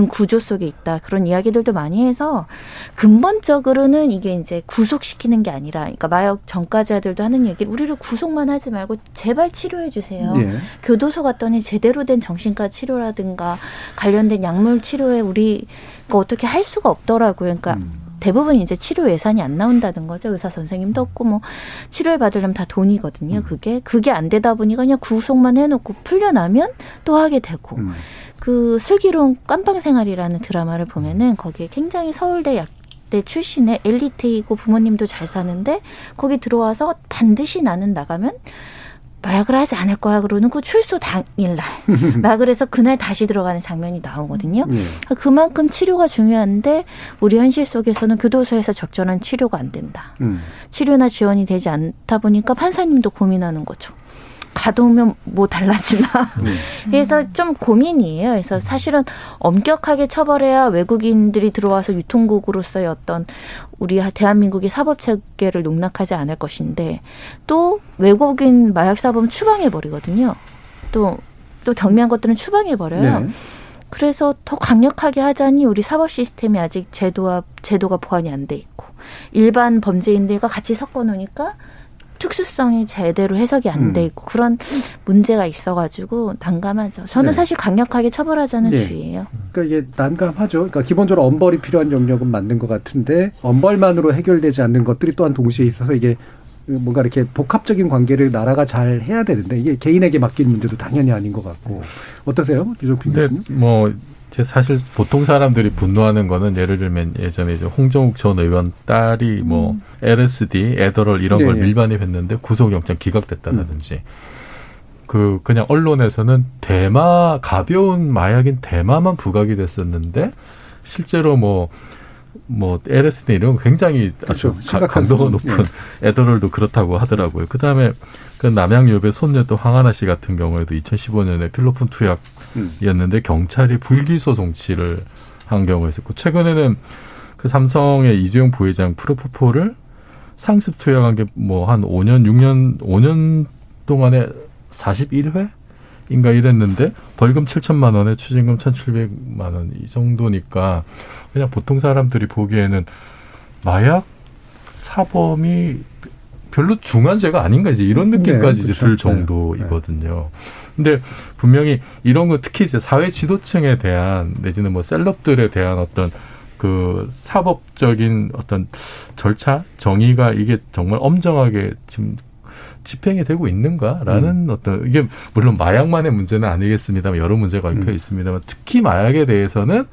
구조 속에 있다. 그런 이야기들도 많이 해서 근본적으로는 이게 이제 구속시키는 게 아니라 그러니까 마약 전과자들도 하는 얘기를 우리를 구속만 하지 말고 제발 치료해 주세요. 네. 교도소 갔더니 제대로 된 정신과 치료라든가 관련된 약물 치료에 우리 어떻게 할 수가 없더라고요. 그러니까 음. 대부분 이제 치료 예산이 안 나온다는 거죠. 의사 선생님도 없고 뭐 치료를 받으려면 다 돈이거든요. 음. 그게 그게 안 되다 보니까 그냥 구속만 해놓고 풀려나면 또 하게 되고 음. 그 슬기로운 깜빵 생활이라는 드라마를 보면은 거기에 굉장히 서울대 약대 출신의 엘리트이고 부모님도 잘 사는데 거기 들어와서 반드시 나는 나가면 마약을 하지 않을 거야 그러는 그 출소 당일날 마약을 해서 그날 다시 들어가는 장면이 나오거든요. 네. 그만큼 치료가 중요한데 우리 현실 속에서는 교도소에서 적절한 치료가 안 된다. 음. 치료나 지원이 되지 않다 보니까 판사님도 고민하는 거죠. 가둬오면 뭐 달라지나. 음. 그래서 좀 고민이에요. 그래서 사실은 엄격하게 처벌해야 외국인들이 들어와서 유통국으로서의 어떤 우리 대한민국의 사법 체계를 농락하지 않을 것인데 또 외국인 마약 사범 추방해 버리거든요. 또 또 경미한 것들은 추방해 버려요. 네. 그래서 더 강력하게 하자니 우리 사법 시스템이 아직 제도와 제도가 보완이 안 돼 있고 일반 범죄인들과 같이 섞어 놓으니까 특수성이 제대로 해석이 안돼 음. 있고 그런 문제가 있어가지고 난감하죠. 저는 네. 사실 강력하게 처벌하자는 네. 주의예요. 그러니까 이게 난감하죠. 그러니까 기본적으로 엄벌이 필요한 영역은 맞는 것 같은데 엄벌만으로 해결되지 않는 것들이 또한 동시에 있어서 이게 뭔가 이렇게 복합적인 관계를 나라가 잘 해야 되는데 이게 개인에게 맡긴 문제도 당연히 아닌 것 같고 어떠세요, 유종필 교수님? 뭐제 사실 보통 사람들이 분노하는 거는 예를 들면 예전에 이제 홍정욱 전 의원 딸이 뭐 음. LSD, 에더럴 이런 네. 걸 밀반입했는데 구속영장 기각됐다든지 음. 그 그냥 언론에서는 대마 가벼운 마약인 대마만 부각이 됐었는데 실제로 뭐 뭐뭐 LSD 이런 거 굉장히 그렇죠. 아주 강도가 높은 네. 에더럴도 그렇다고 하더라고요. 그다음에 그 남양유배 손녀또 황하나 씨 같은 경우에도 2015년에 필로폰 투약이었는데 음. 경찰이 불기소 송치를 한 경우가 있었고 최근에는 그 삼성의 이재용 부회장 프로포폴을 상습 투약한 게 뭐 한 5년, 6년, 5년 동안에 41회? 인가 이랬는데 벌금 7천만 원에 추징금 1,700만 원 이 정도니까 그냥 보통 사람들이 보기에는 마약 사범이 별로 중한 죄가 아닌가 이제 이런 네, 느낌까지 네, 이제 들 정도이거든요. 근데 분명히 이런 거 특히 이제 사회 지도층에 대한 내지는 뭐 셀럽들에 대한 어떤 그 사법적인 어떤 절차 정의가 이게 정말 엄정하게 지금 집행이 되고 있는가라는 음. 어떤 이게 물론 마약만의 문제는 아니겠습니다만 여러 문제가 얽혀 음. 있습니다만 특히 마약에 대해서는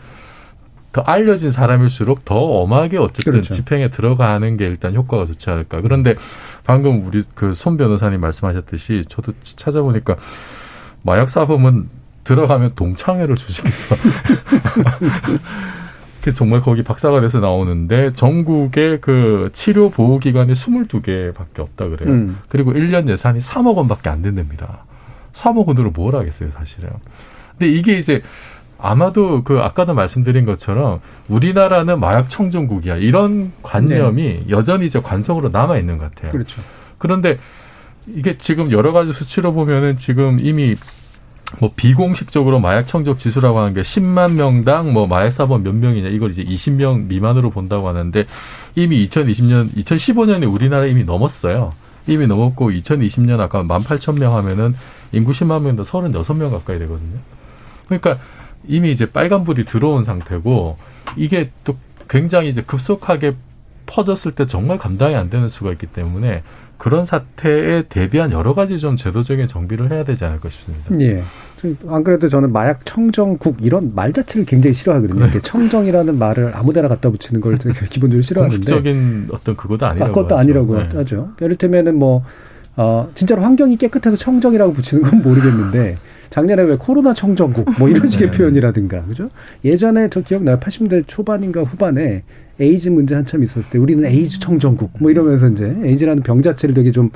더 알려진 사람일수록 더 엄하게 어쨌든 그렇죠. 집행에 들어가는 게 일단 효과가 좋지 않을까. 그런데 방금 우리 그 손 변호사님 말씀하셨듯이 저도 찾아보니까 마약 사범은 들어가면 동창회를 주식해서 정말 거기 박사가 돼서 나오는데 전국에 그 치료 보호 기관이 22개밖에 없다 그래요. 음. 그리고 1년 예산이 3억 원밖에 안 된답니다. 3억 원으로 뭘 하겠어요, 사실은. 근데 이게 이제 아마도 그 아까도 말씀드린 것처럼 우리나라는 마약 청정국이야 이런 관념이 네. 여전히 이제 관성으로 남아 있는 것 같아요. 그렇죠. 그런데 이게 지금 여러 가지 수치로 보면은 지금 이미 뭐 비공식적으로 마약 청적 지수라고 하는 게 10만 명당 뭐 마약 사범 몇 명이냐 이걸 이제 20명 미만으로 본다고 하는데 이미 2020년 2015년에 우리나라 이미 넘었어요. 이미 넘었고 2020년 아까 18,000명 하면은 인구 10만 명당 36명 가까이 되거든요. 그러니까 이미 이제 빨간불이 들어온 상태고 이게 또 굉장히 이제 급속하게 퍼졌을 때 정말 감당이 안 되는 수가 있기 때문에 그런 사태에 대비한 여러 가지 좀 제도적인 정비를 해야 되지 않을까 싶습니다. 예. 안 그래도 저는 마약 청정국 이런 말 자체를 굉장히 싫어하거든요. 이렇게 청정이라는 말을 아무데나 갖다 붙이는 걸 기본적으로 싫어하는데. 공식적인 어떤 그것도 아니라고. 아, 그것도 하죠. 아니라고 네. 하죠. 예를 들면은 뭐 어, 진짜로 환경이 깨끗해서 청정이라고 붙이는 건 모르겠는데 작년에 왜 코로나 청정국 뭐 이런 식의 네. 표현이라든가 그죠? 예전에 저 기억나요. 80대 초반인가 후반에 에이즈 문제 한참 있었을 때 우리는 에이즈 청정국 뭐 이러면서 이제 에이즈라는 병 자체를 되게 좀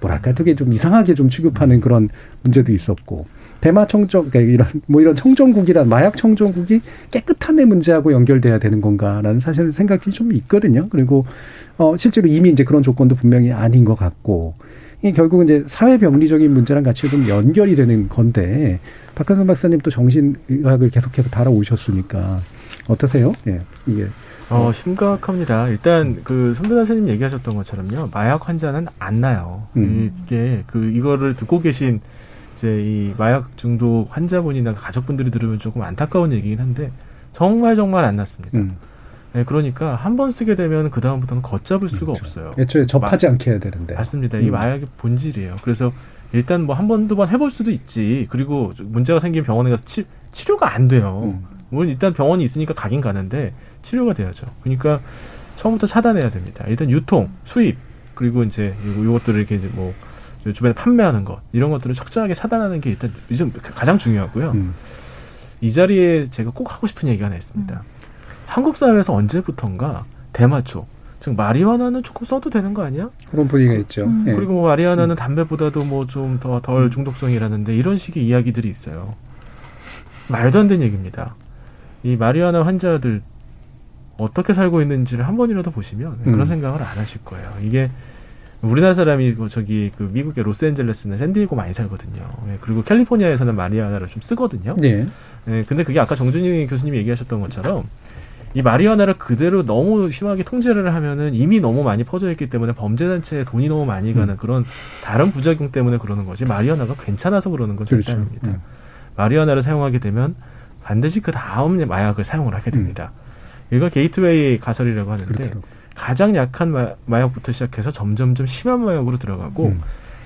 뭐랄까 되게 좀 이상하게 좀 취급하는 그런 문제도 있었고 대마 청정 그러니까 이런 뭐 이런 청정국이란 마약 청정국이 깨끗함의 문제하고 연결돼야 되는 건가라는 사실 생각이 좀 있거든요. 그리고 어 실제로 이미 이제 그런 조건도 분명히 아닌 것 같고 이게 결국은 이제 사회 병리적인 문제랑 같이 좀 연결이 되는 건데 박한선 박사님 또 정신의학을 계속해서 달아오셨으니까 어떠세요? 예, 이게 어, 심각합니다. 일단 그 손변 선생님 얘기하셨던 것처럼요. 마약 환자는 안 나요. 음. 이게 그 이거를 듣고 계신 이제 이 마약 중독 환자분이나 가족분들이 들으면 조금 안타까운 얘기긴 한데 정말 정말 안 났습니다. 음. 네, 그러니까 한 번 쓰게 되면 그 다음부터는 걷잡을 수가 그렇죠. 없어요. 애초에 접하지 마, 않게 해야 되는데. 맞습니다. 음. 이 마약의 본질이에요. 그래서 일단 뭐 한 번, 두 번 해볼 수도 있지. 그리고 문제가 생기면 병원에 가서 치, 치료가 안 돼요. 음. 물론 일단 병원이 있으니까 가긴 가는데 치료가 돼야죠. 그러니까 처음부터 차단해야 됩니다. 일단 유통, 수입, 그리고 이제 이것들을 이렇게 이제 뭐 주변에 판매하는 것 이런 것들을 적절하게 차단하는 게 일단 가장 중요하고요. 음. 이 자리에 제가 꼭 하고 싶은 얘기가 하나 있습니다. 음. 한국 사회에서 언제부턴가 대마초, 즉 마리화나는 조금 써도 되는 거 아니야? 그런 분위기가 있죠. 음. 네. 그리고 뭐 마리화나는 음. 담배보다도 뭐 좀 더 덜 중독성이라는데 이런 식의 이야기들이 있어요. 말도 안 되는 얘기입니다. 이 마리화나 환자들 어떻게 살고 있는지를 한 번이라도 보시면 그런 음. 생각을 안 하실 거예요. 이게 우리나라 사람이 그 저기 그 미국의 로스앤젤레스는 샌디에고 많이 살거든요. 예, 그리고 캘리포니아에서는 마리화나를 좀 쓰거든요. 네. 예, 근데 그게 아까 정준희 교수님이 얘기하셨던 것처럼 이 마리화나를 그대로 너무 심하게 통제를 하면은 이미 너무 많이 퍼져 있기 때문에 범죄 단체에 돈이 너무 많이 가는 음. 그런 다른 부작용 때문에 그러는 거지 마리화나가 괜찮아서 그러는 건 절대 그렇죠. 아닙니다. 음. 마리화나를 사용하게 되면 반드시 그 다음 마약을 사용을 하게 됩니다. 음. 이걸 게이트웨이 가설이라고 하는데 그렇죠. 가장 약한 마, 약부터 시작해서 점점점 심한 마약으로 들어가고 음.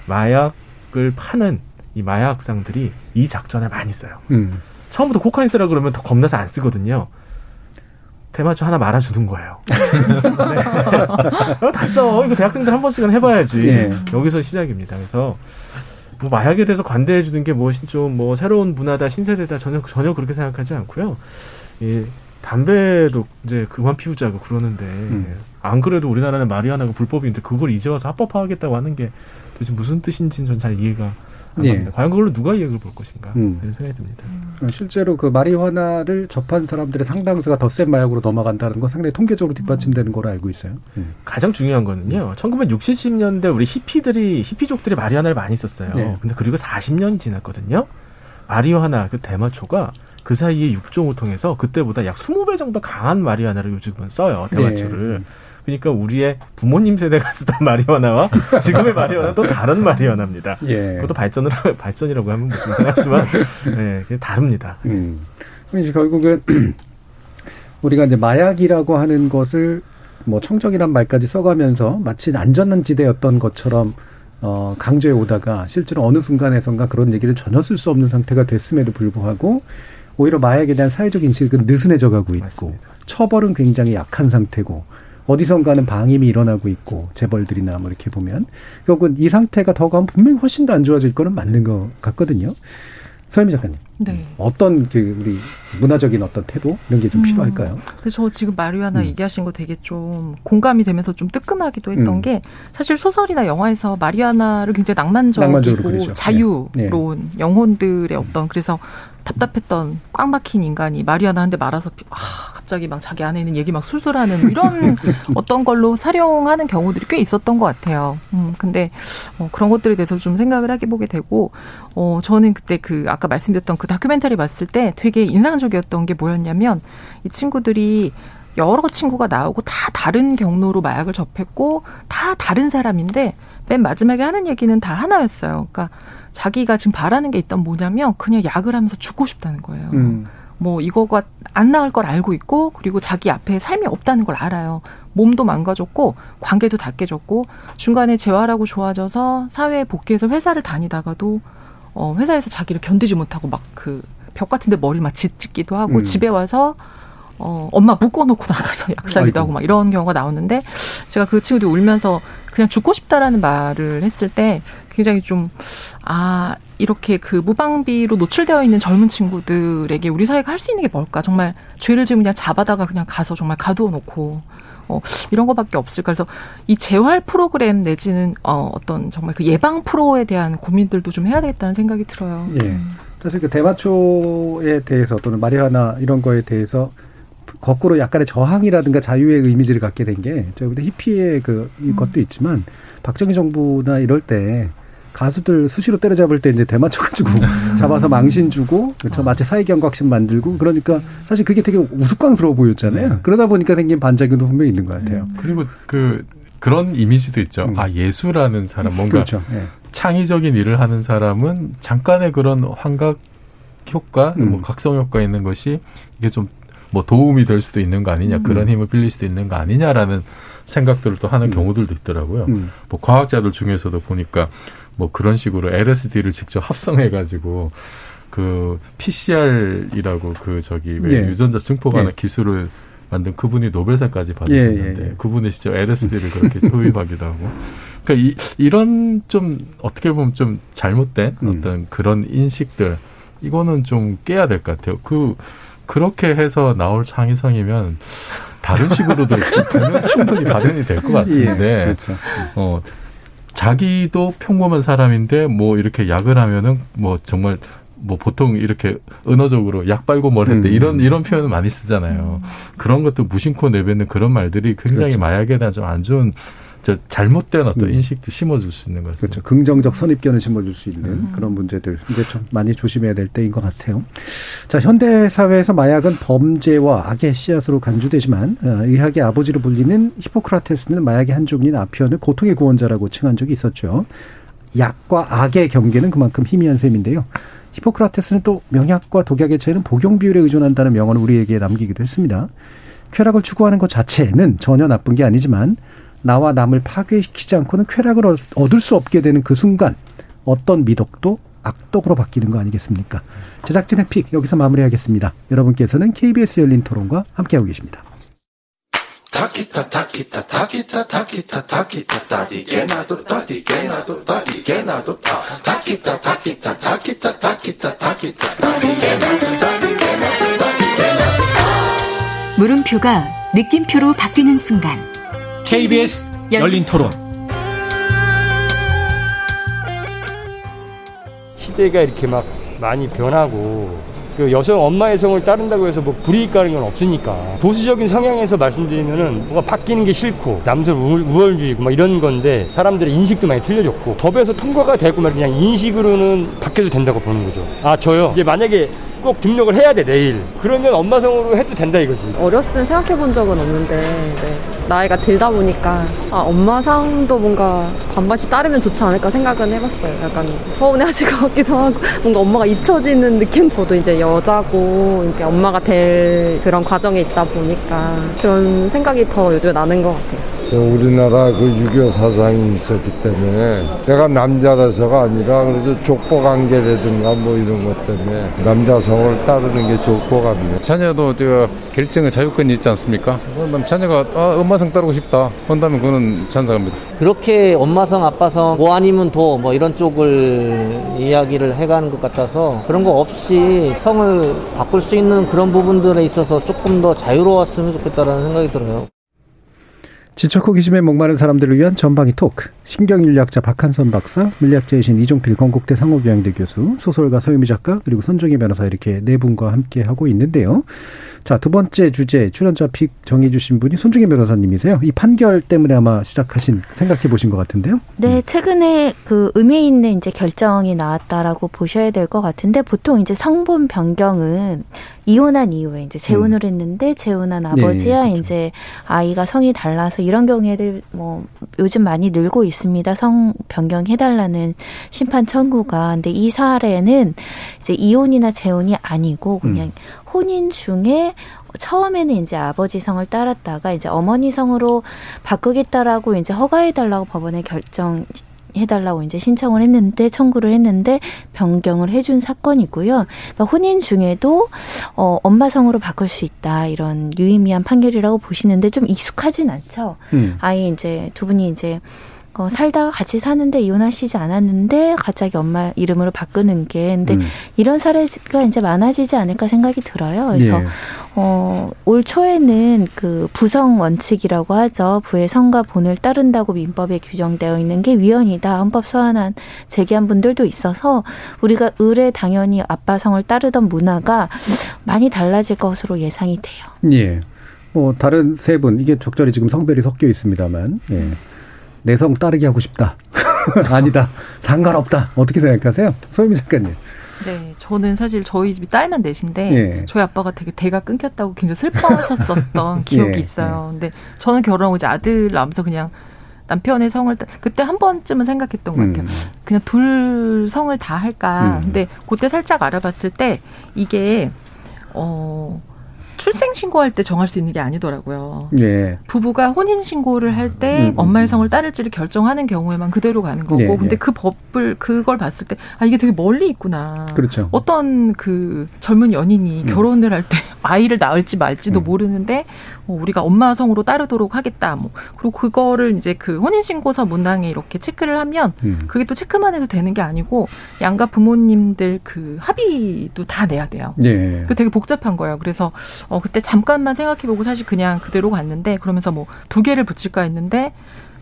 마약을 파는 이 마약상들이 이 작전을 많이 써요. 음. 처음부터 코카인 쓰라 그러면 더 겁나서 안 쓰거든요. 대마초 하나 말아주는 거예요. 네. 다 써. 이거 대학생들 한 번씩은 해봐야지. 네. 여기서 시작입니다. 그래서 뭐 마약에 대해서 관대해 주는 게 무엇이 좀뭐 새로운 문화다 신세대다 전혀 전혀 그렇게 생각하지 않고요. 이 담배도 이제 그만 피우자고 그러는데 음. 안 그래도 우리나라는 마리아나가 불법인데 그걸 이제 와서 합법화하겠다고 하는 게 도대체 무슨 뜻인지는 전 잘 이해가 안 예. 과연 그걸로 누가 이익을 볼 것인가 음. 이런 생각이 듭니다. 음. 실제로 그 마리화나를 접한 사람들의 상당수가 더 센 마약으로 넘어간다는 건 상당히 통계적으로 뒷받침되는 걸로 알고 있어요. 음. 가장 중요한 거는요. 1960, 70년대 우리 히피들이 히피족들이 마리화나를 많이 썼어요. 네. 근데 그리고 40년이 지났거든요. 마리화나 그 대마초가 그 사이에 육종을 통해서 그때보다 약 20배 정도 강한 마리화나를 요즘은 써요. 대마초를. 네. 그러니까 우리의 부모님 세대가 쓰던 마리화나와 지금의 마리화나는 또 다른 마리화나입니다. 예. 그것도 발전을 발전이라고 하면 무슨 생각하지만 네, 다릅니다. 음. 이제 결국은 우리가 이제 마약이라고 하는 것을 뭐 청정이란 말까지 써가면서 마치 안전한 지대였던 것처럼 어, 강조해 오다가 실제로 어느 순간에선가 그런 얘기를 전혀 쓸 수 없는 상태가 됐음에도 불구하고 오히려 마약에 대한 사회적 인식은 느슨해져 가고 있고 맞습니다. 처벌은 굉장히 약한 상태고 어디선가는 방임이 일어나고 있고 재벌들이나 뭐 이렇게 보면 결국은 이 상태가 더 가면 분명히 훨씬 더 안 좋아질 거는 맞는 것 같거든요. 서현미 작가님. 네. 어떤 그 우리 문화적인 어떤 태도 이런 게좀 음. 필요할까요? 저 지금 마리아나 음. 얘기하신 거 되게 좀 공감이 되면서 좀 뜨끔하기도 했던 음. 게 사실 소설이나 영화에서 마리아나를 굉장히 낭만적이고 자유로운 네. 영혼들의 어떤 그래서 답답했던 꽉 막힌 인간이 마리아나 한대 말아서 아, 갑자기 막 자기 안에 있는 얘기 막 술술하는 이런 어떤 걸로 사용하는 경우들이 꽤 있었던 것 같아요. 음, 근데 어, 그런 것들에 대해서 좀 생각을 하게 보게 되고 어, 저는 그때 그 아까 말씀드렸던 그 다큐멘터리 봤을 때 되게 인상적이었던 게 뭐였냐면 이 친구들이 여러 친구가 나오고 다 다른 경로로 마약을 접했고 다 다른 사람인데 맨 마지막에 하는 얘기는 다 하나였어요. 그러니까 자기가 지금 바라는 게 있던 뭐냐면 그냥 약을 하면서 죽고 싶다는 거예요. 음. 뭐 이거가 안 나을 걸 알고 있고 그리고 자기 앞에 삶이 없다는 걸 알아요. 몸도 망가졌고 관계도 다 깨졌고 중간에 재활하고 좋아져서 사회에 복귀해서 회사를 다니다가도 어 회사에서 자기를 견디지 못하고 막 그 벽 같은 데 머리 막 짓짓기도 하고 음. 집에 와서 어, 엄마 묶어놓고 나가서 약사기도 하고 막 이런 경우가 나오는데 제가 그 친구들이 울면서 그냥 죽고 싶다라는 말을 했을 때 굉장히 좀, 아, 이렇게 그 무방비로 노출되어 있는 젊은 친구들에게 우리 사회가 할 수 있는 게 뭘까? 정말 죄를 지으면 그냥 잡아다가 그냥 가서 정말 가두어 놓고, 어, 이런 거밖에 없을까. 그래서 이 재활 프로그램 내지는, 어, 어떤 정말 그 예방 프로에 대한 고민들도 좀 해야 되겠다는 생각이 들어요. 예. 사실 그 대마초에 대해서 또는 마리화나 이런 거에 대해서 거꾸로 약간의 저항이라든가 자유의 이미지를 갖게 된 게 저희보다 히피의 그 음. 있지만 박정희 정부나 이럴 때 가수들 수시로 때려잡을 때 이제 대마초 가지고 음. 잡아서 망신 주고 그렇죠. 마치 사회경각심 만들고 그러니까 사실 그게 되게 우스꽝스러워 보였잖아요. 네. 그러다 보니까 생긴 반작용도 분명히 있는 것 같아요. 음. 그리고 그 그런 이미지도 있죠. 음. 아 예수라는 사람 뭔가 그렇죠. 네. 창의적인 일을 하는 사람은 잠깐의 그런 환각 효과, 뭐 음. 뭐 각성 효과 있는 것이 이게 좀 뭐 도움이 될 수도 있는 거 아니냐, 그런 힘을 빌릴 수도 있는 거 아니냐라는 생각들을 또 하는 경우들도 있더라고요. 뭐 과학자들 중에서도 보니까 뭐 그런 식으로 LSD를 직접 합성해 가지고 그 PCR이라고 그 저기 왜 예. 유전자 증폭하는 예. 기술을 만든 그분이 노벨상까지 받으셨는데 예, 예, 예. 그분이 직접 LSD를 그렇게 소유하기도 하고 그러니까 이, 이런 좀 어떻게 보면 좀 잘못된 음. 어떤 그런 인식들 이거는 좀 깨야 될 것 같아요. 그 그렇게 해서 나올 창의성이면 다른 식으로도 보면 충분히 발현이 될 것 같은데 예, 그렇죠. 어 자기도 평범한 사람인데 뭐 이렇게 약을 하면은 뭐 정말 뭐 보통 이렇게 언어적으로 약 빨고 뭘 했대 음. 이런 이런 표현을 많이 쓰잖아요. 음. 그런 것도 무심코 내뱉는 그런 말들이 굉장히 그렇죠. 마약에 대한 좀 안 좋은 저 잘못된 어떤 음. 인식도 심어줄 수 있는 것 같습니다. 그렇죠. 긍정적 선입견을 심어줄 수 있는 음. 그런 문제들 이제 좀 많이 조심해야 될 때인 것 같아요. 자 현대 사회에서 마약은 범죄와 악의 씨앗으로 간주되지만 어, 의학의 아버지로 불리는 히포크라테스는 마약의 한 종인 아피언을 고통의 구원자라고 칭한 적이 있었죠. 약과 악의 경계는 그만큼 희미한 셈인데요. 히포크라테스는 또 명약과 독약의 차이는 복용 비율에 의존한다는 명언을 우리에게 남기기도 했습니다. 쾌락을 추구하는 것 자체는 전혀 나쁜 게 아니지만 나와 남을 파괴시키지 않고는 쾌락을 얻을 수 없게 되는 그 순간 어떤 미덕도 악덕으로 바뀌는 거 아니겠습니까? 제작진의 픽 여기서 마무리하겠습니다. 여러분께서는 KBS 열린 토론과 함께하고 계십니다. 타키타 타키타 타키타 타키타 타키타 타디게나도 타디게나도 타디게나도 타 타키타 타키타 타키타 타키타 타키타 타디게나도 타디게나도 타디게나도 물음표가 느낌표로 바뀌는 순간 KBS 열린 토론 시대가 이렇게 막 많이 변하고 그 여성 엄마의 성을 따른다고 해서 뭐 불이익 가는 건 없으니까 보수적인 성향에서 말씀드리면은 뭔가 바뀌는 게 싫고 남들 우월주의고 막 이런 건데 사람들의 인식도 많이 틀려졌고 법에서 통과가 되고 말 그냥 인식으로는 바뀌어도 된다고 보는 거죠. 아 저요. 이제 만약에 꼭 등록을 해야 돼 내일. 그러면 엄마 성으로 해도 된다 이거지. 어렸을 땐 생각해 본 적은 없는데 네. 나이가 들다 보니까 아 엄마 상도 뭔가 반반씩 따르면 좋지 않을까 생각은 해봤어요. 약간 서운해하실 것 같기도 하고 뭔가 엄마가 잊혀지는 느낌? 저도 이제 여자고 엄마가 될 그런 과정에 있다 보니까 그런 생각이 더 요즘에 나는 것 같아요 우리나라 그 유교 사상이 있었기 때문에 내가 남자라서가 아니라 그래도 족보 관계라든가 뭐 이런 것 때문에 남자성을 따르는 게 좋을 것 같네요. 자녀도 저 결정의 자유권이 있지 않습니까? 그럼 자녀가 아, 엄마성 따르고 싶다 한다면 그거는 찬성합니다. 그렇게 엄마성, 아빠성, 뭐 아니면 도 뭐 이런 쪽을 이야기를 해가는 것 같아서 그런 거 없이 성을 바꿀 수 있는 그런 부분들에 있어서 조금 더 자유로웠으면 좋겠다라는 생각이 들어요. 지적 호기심에 목마른 사람들을 위한 전방위 토크. 신경인류학자 박한선 박사, 물리학자이신 이종필 건국대 상호교양대 교수, 소설가 서유미 작가, 그리고 손정희 변호사 이렇게 네 분과 함께 하고 있는데요. 자, 두 번째 주제 출연자 픽 정해 주신 분이 손중희 변호사님이세요. 이 판결 때문에 아마 시작하신 생각해 보신 것 같은데요. 네, 음. 최근에 그 의미 있는 이제 결정이 나왔다라고 보셔야 될 것 같은데 보통 이제 성분 변경은 이혼한 이후에 이제 재혼을 음. 했는데 재혼한 네, 아버지와 네, 그렇죠. 이제 아이가 성이 달라서 이런 경우에들 뭐 요즘 많이 늘고 있습니다. 성 변경해 달라는 심판 청구가. 근데 이 사례는 이제 이혼이나 재혼이 아니고 그냥 음. 혼인 중에 처음에는 이제 아버지 성을 따랐다가 이제 어머니 성으로 바꾸겠다라고 이제 허가해달라고 법원에 결정 해달라고 이제 신청을 했는데 청구를 했는데 변경을 해준 사건이고요. 그러니까 혼인 중에도 어 엄마 성으로 바꿀 수 있다 이런 유의미한 판결이라고 보시는데 좀 익숙하진 않죠. 음. 아예 이제 두 분이 이제 어, 살다가 같이 사는데 이혼하시지 않았는데 갑자기 엄마 이름으로 바꾸는 게 근데 음. 이런 사례가 이제 많아지지 않을까 생각이 들어요. 그래서 예. 어, 올 초에는 그 부성 원칙이라고 하죠. 부의 성과 본을 따른다고 민법에 규정되어 있는 게 위헌이다. 헌법 소환안 제기한 분들도 있어서 우리가 을에 당연히 아빠 성을 따르던 문화가 많이 달라질 것으로 예상이 돼요. 예. 뭐 다른 세 분 이게 적절히 지금 성별이 섞여 있습니다만 예. 내성 따르게 하고 싶다. 아니다. 상관없다. 어떻게 생각하세요? 소유미 작가님. 네, 저는 사실 저희 집이 딸만 넷인데 예. 저희 아빠가 되게 대가 끊겼다고 굉장히 슬퍼하셨었던 기억이 예. 있어요. 근데 저는 결혼하고 이제 아들 낳으면서 그냥 남편의 성을 그때 한 번쯤은 생각했던 것 같아요. 음. 그냥 둘 성을 다 할까. 음. 근데 그때 살짝 알아봤을 때 이게 어 출생 신고할 때 정할 수 있는 게 아니더라고요. 예. 부부가 혼인 신고를 할때 음, 음, 엄마의 음. 성을 따를지를 결정하는 경우에만 그대로 가는 거고, 예, 근데 예. 그 법을 그걸 봤을 때 아 이게 되게 멀리 있구나. 그렇죠. 어떤 그 젊은 연인이 음. 결혼을 할 때 아이를 낳을지 말지도 음. 모르는데 뭐 우리가 엄마 성으로 따르도록 하겠다. 뭐 그리고 그거를 이제 그 혼인 신고서 문항에 이렇게 체크를 하면 음. 그게 또 체크만 해도 되는 게 아니고 양가 부모님들 그 합의도 다 내야 돼요. 예. 그 되게 복잡한 거예요. 그래서 어 그때 잠깐만 생각해보고 사실 그냥 그대로 갔는데 그러면서 뭐 두 개를 붙일까 했는데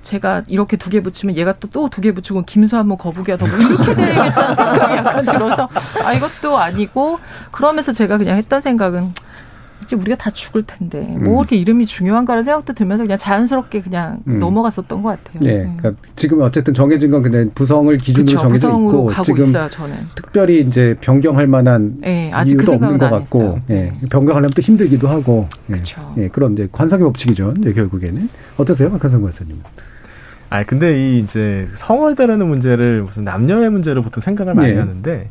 제가 이렇게 두 개 붙이면 얘가 또 또 두 개 붙이고 김수한 뭐 거북이가 더뭐 이렇게 되겠다는 생각이 약간 들어서 아 이것도 아니고 그러면서 제가 그냥 했던 생각은 이제 우리가 다 죽을 텐데 뭐 음. 이렇게 이름이 중요한가라는 생각도 들면서 그냥 자연스럽게 그냥 음. 넘어갔었던 것 같아요. 네, 음. 그러니까 지금 어쨌든 정해진 건 그냥 부성을 기준으로 그쵸, 정해져 있고 지금 있어요, 특별히 이제 변경할 만한 네, 이유도 그 없는 것 같고, 예, 네. 변경하려면 또 힘들기도 하고, 예, 예, 그런 이제 관성의 법칙이죠. 이제 결국에는 어떠세요, 박한성 박사님? 아 근데 이 이제 성을 따르는 문제를 무슨 남녀의 문제로 보통 생각을 많이 네. 하는데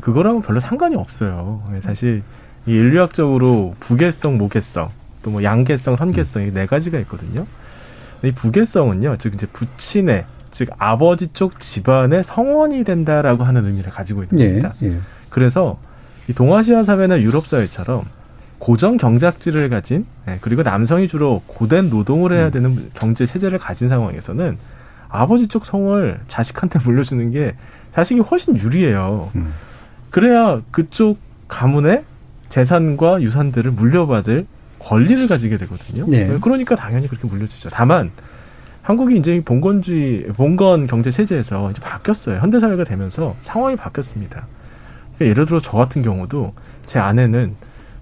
그거랑은 별로 상관이 없어요. 사실 이 인류학적으로 부계성, 모계성, 또 뭐 양계성, 선계성 이네 가지가 있거든요. 이 부계성은요, 즉 이제 부친의 즉 아버지 쪽 집안의 성원이 된다라고 하는 의미를 가지고 있는 예, 겁니다. 예. 그래서 이 동아시아 사회나 유럽 사회처럼 고정 경작지를 가진 예, 그리고 남성이 주로 고된 노동을 해야 음. 되는 경제 체제를 가진 상황에서는 아버지 쪽 성을 자식한테 물려주는 게 자식이 훨씬 유리해요. 음. 그래야 그쪽 가문의 재산과 유산들을 물려받을 권리를 가지게 되거든요. 네. 그러니까 당연히 그렇게 물려주죠. 다만 한국이 이제 봉건주의, 봉건 경제 체제에서 이제 바뀌었어요. 현대 사회가 되면서 상황이 바뀌었습니다. 그러니까 예를 들어 저 같은 경우도 제 아내는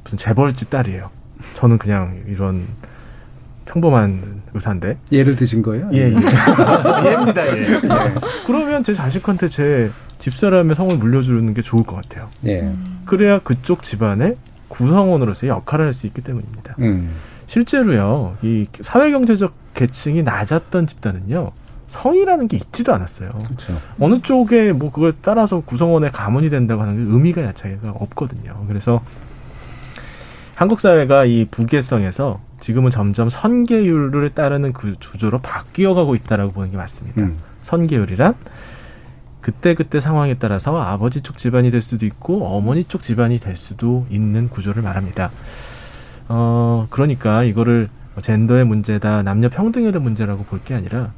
무슨 재벌집 딸이에요. 저는 그냥 이런 평범한 의사인데. 예를 드신 거예요? 예, 예. 예입니다, 예. 예. 그러면 제 자식한테 제 집사람의 성을 물려주는 게 좋을 것 같아요. 예. 그래야 그쪽 집안의 구성원으로서의 역할을 할 수 있기 때문입니다. 음. 실제로요, 이 사회경제적 계층이 낮았던 집단은요, 성이라는 게 있지도 않았어요. 그렇죠. 어느 쪽에 뭐 그걸 따라서 구성원의 가문이 된다고 하는 게 의미가 자체가 없거든요. 그래서 한국 사회가 이 부계성에서 지금은 점점 선계율을 따르는 그 주조로 바뀌어가고 있다라고 보는 게 맞습니다. 음. 선계율이란 그때 그때 상황에 따라서 아버지 쪽 집안이 될 수도 있고 어머니 쪽 집안이 될 수도 있는 구조를 말합니다. 어, 그러니까 이거를 젠더의 문제다, 남녀 평등의 문제라고 볼 게 아니라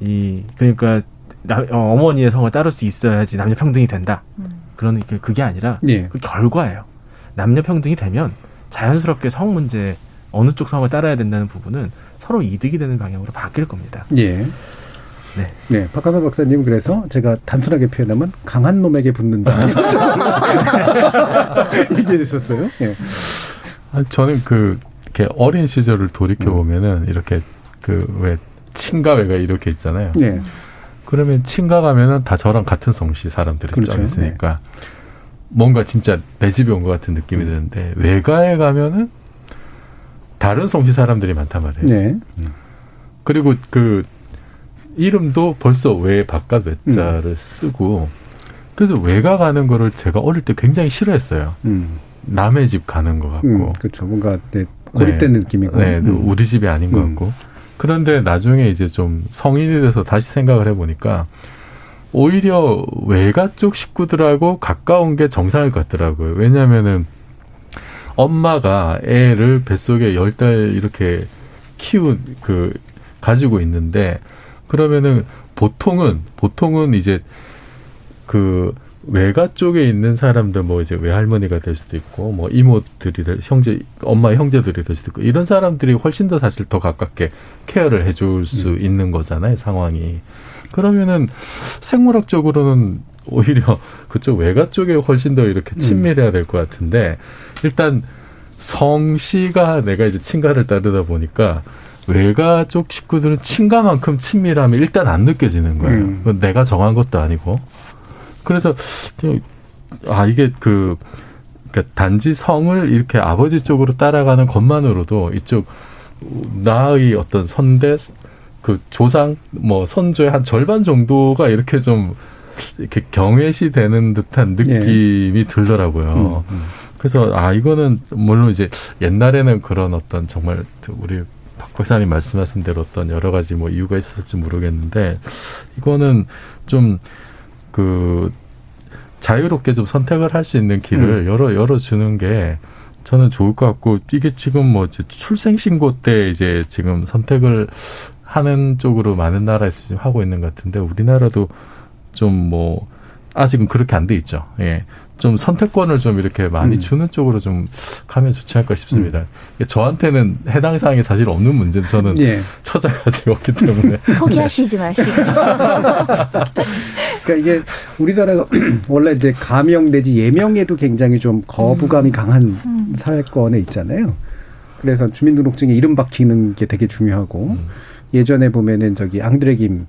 이 그러니까 나, 어, 어머니의 성을 따를 수 있어야지 남녀 평등이 된다. 음. 그런 그게 아니라 예. 그 결과예요. 남녀 평등이 되면 자연스럽게 성 문제 어느 쪽 성을 따라야 된다는 부분은 서로 이득이 되는 방향으로 바뀔 겁니다. 예. 네. 네. 박하선 박사님 그래서 제가 단순하게 표현하면 강한 놈에게 붙는다. 얘기해 주셨어요. 예. 아, 저는 그, 이렇게 어린 시절을 돌이켜 보면은 음. 이렇게 그 왜 친가회가 이렇게 있잖아요. 예. 그러면 친가 가면은 다 저랑 같은 성씨 사람들이 그렇죠. 좀 있으니까 네. 뭔가 진짜 내 집에 온 것 같은 느낌이 음. 드는데 외가에 가면은 다른 성씨 사람들이 많단 말이에요. 네. 음. 그리고 그 이름도 벌써 외 바깥 외자를 음. 쓰고 그래서 외가 가는 거를 제가 어릴 때 굉장히 싫어했어요. 음. 남의 집 가는 것 같고. 음, 그렇죠. 뭔가 네, 고립된 네. 느낌이고. 네, 음. 우리 집이 아닌 것 음. 같고. 그런데 나중에 이제 좀 성인이 돼서 다시 생각을 해보니까 오히려 외가 쪽 식구들하고 가까운 게 정상일 것 같더라고요. 왜냐면은 엄마가 애를 뱃속에 열 달 이렇게 키운 그 가지고 있는데 그러면은 보통은 보통은 이제 그 외가 쪽에 있는 사람들 뭐 이제 외할머니가 될 수도 있고 뭐 이모들이 될 형제 엄마 형제들이 될 수도 있고 이런 사람들이 훨씬 더 사실 더 가깝게 케어를 해줄 수 음. 있는 거잖아요 상황이 그러면은 생물학적으로는 오히려 그쪽 외가 쪽에 훨씬 더 이렇게 음. 친밀해야 될 것 같은데 일단 성씨가 내가 이제 친가를 따르다 보니까 외가 쪽 식구들은 친가만큼 친밀함이 일단 안 느껴지는 거예요. 음. 내가 정한 것도 아니고. 그래서 아 이게 그 그러니까 단지 성을 이렇게 아버지 쪽으로 따라가는 것만으로도 이쪽 나의 어떤 선대 그 조상 뭐 선조의 한 절반 정도가 이렇게 좀 이렇게 경외시 되는 듯한 느낌이 예. 들더라고요. 음, 음. 그래서 아 이거는 물론 이제 옛날에는 그런 어떤 정말 우리 박 박사님 말씀하신 대로 어떤 여러 가지 뭐 이유가 있었을지 모르겠는데 이거는 좀그 자유롭게 좀 선택을 할 수 있는 길을 음. 열어 열어 주는 게 저는 좋을 것 같고 이게 지금 뭐 출생 신고 때 이제 지금 선택을 하는 쪽으로 많은 나라에서 지금 하고 있는 것 같은데 우리나라도 좀 뭐 아직은 그렇게 안 돼 있죠. 예. 좀 선택권을 좀 이렇게 많이 음. 주는 쪽으로 좀 가면 좋지 않을까 싶습니다. 음. 저한테는 해당 사항이 사실 없는 문제는 저는 예. 찾아가지 없기 때문에 포기하시지 마시고. 그러니까 이게 우리나라가 원래 이제 가명 내지 예명에도 굉장히 좀 거부감이 음. 강한 음. 사회권에 있잖아요. 그래서 주민등록증에 이름 박히는 게 되게 중요하고 음. 예전에 보면은 저기 앙드레 김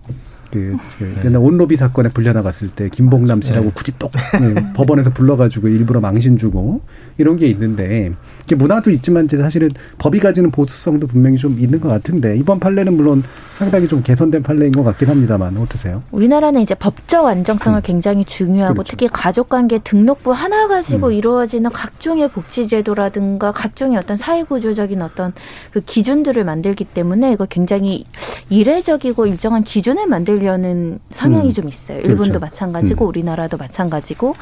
그, 그 네. 옛날 온로비 사건에 불려나갔을 때 김봉남 씨라고 네. 굳이 똑 네, 법원에서 불러가지고 일부러 망신 주고 이런 게 있는데 이게 문화도 있지만 사실은 법이 가지는 보수성도 분명히 좀 있는 것 같은데 이번 판례는 물론 상당히 좀 개선된 판례인 것 같긴 합니다만 어떠세요? 우리나라는 이제 법적 안정성을 음. 굉장히 중요하고 그렇죠. 특히 가족관계 등록부 하나 가지고 음. 이루어지는 각종의 복지제도라든가 각종의 어떤 사회구조적인 어떤 그 기준들을 만들기 때문에 이거 굉장히 이례적이고 일정한 기준을 만들 려는 성향이 음. 좀 있어요. 일본도 그렇죠. 마찬가지고 음. 우리나라도 마찬가지고.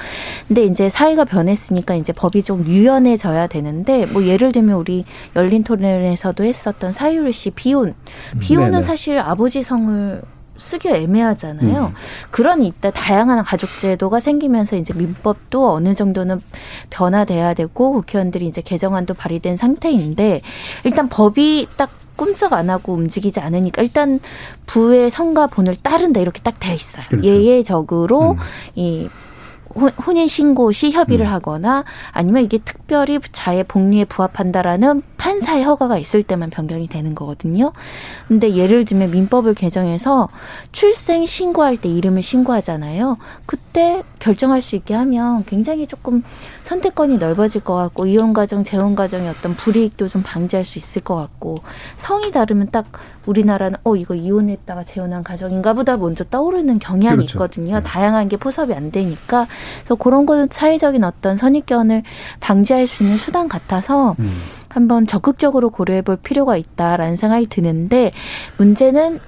근데 이제 사회가 변했으니까 이제 법이 좀 유연해져야 되는데 뭐 예를 들면 우리 열린 토론에서도 했었던 사유리 씨 비혼. 비혼은 네네. 사실 아버지 성을 쓰기 애매하잖아요. 음. 그런 이때 다양한 가족 제도가 생기면서 이제 민법도 어느 정도는 변화돼야 되고 국회의원들이 이제 개정안도 발의된 상태인데 일단 법이 딱 꿈쩍 안 하고 움직이지 않으니까 일단 부의 성과 본을 따른다 이렇게 딱돼 있어요. 그렇죠. 예외적으로 음. 이 혼인 신고 시 협의를 음. 하거나 아니면 이게 특별히 자의 복리에 부합한다라는 판사의 허가가 있을 때만 변경이 되는 거거든요. 근데 예를 들면 민법을 개정해서 출생 신고할 때 이름을 신고하잖아요. 그때 결정할 수 있게 하면 굉장히 조금 선택권이 넓어질 것 같고 이혼 가정, 재혼 가정의 어떤 불이익도 좀 방지할 수 있을 것 같고 성이 다르면 딱 우리나라는 어 이거 이혼했다가 재혼한 가정인가 보다 먼저 떠오르는 경향이 그렇죠. 있거든요. 네. 다양한 게 포섭이 안 되니까 그래서 그런 거는 사회적인 어떤 선입견을 방지할 수 있는 수단 같아서 음. 한번 적극적으로 고려해 볼 필요가 있다라는 생각이 드는데 문제는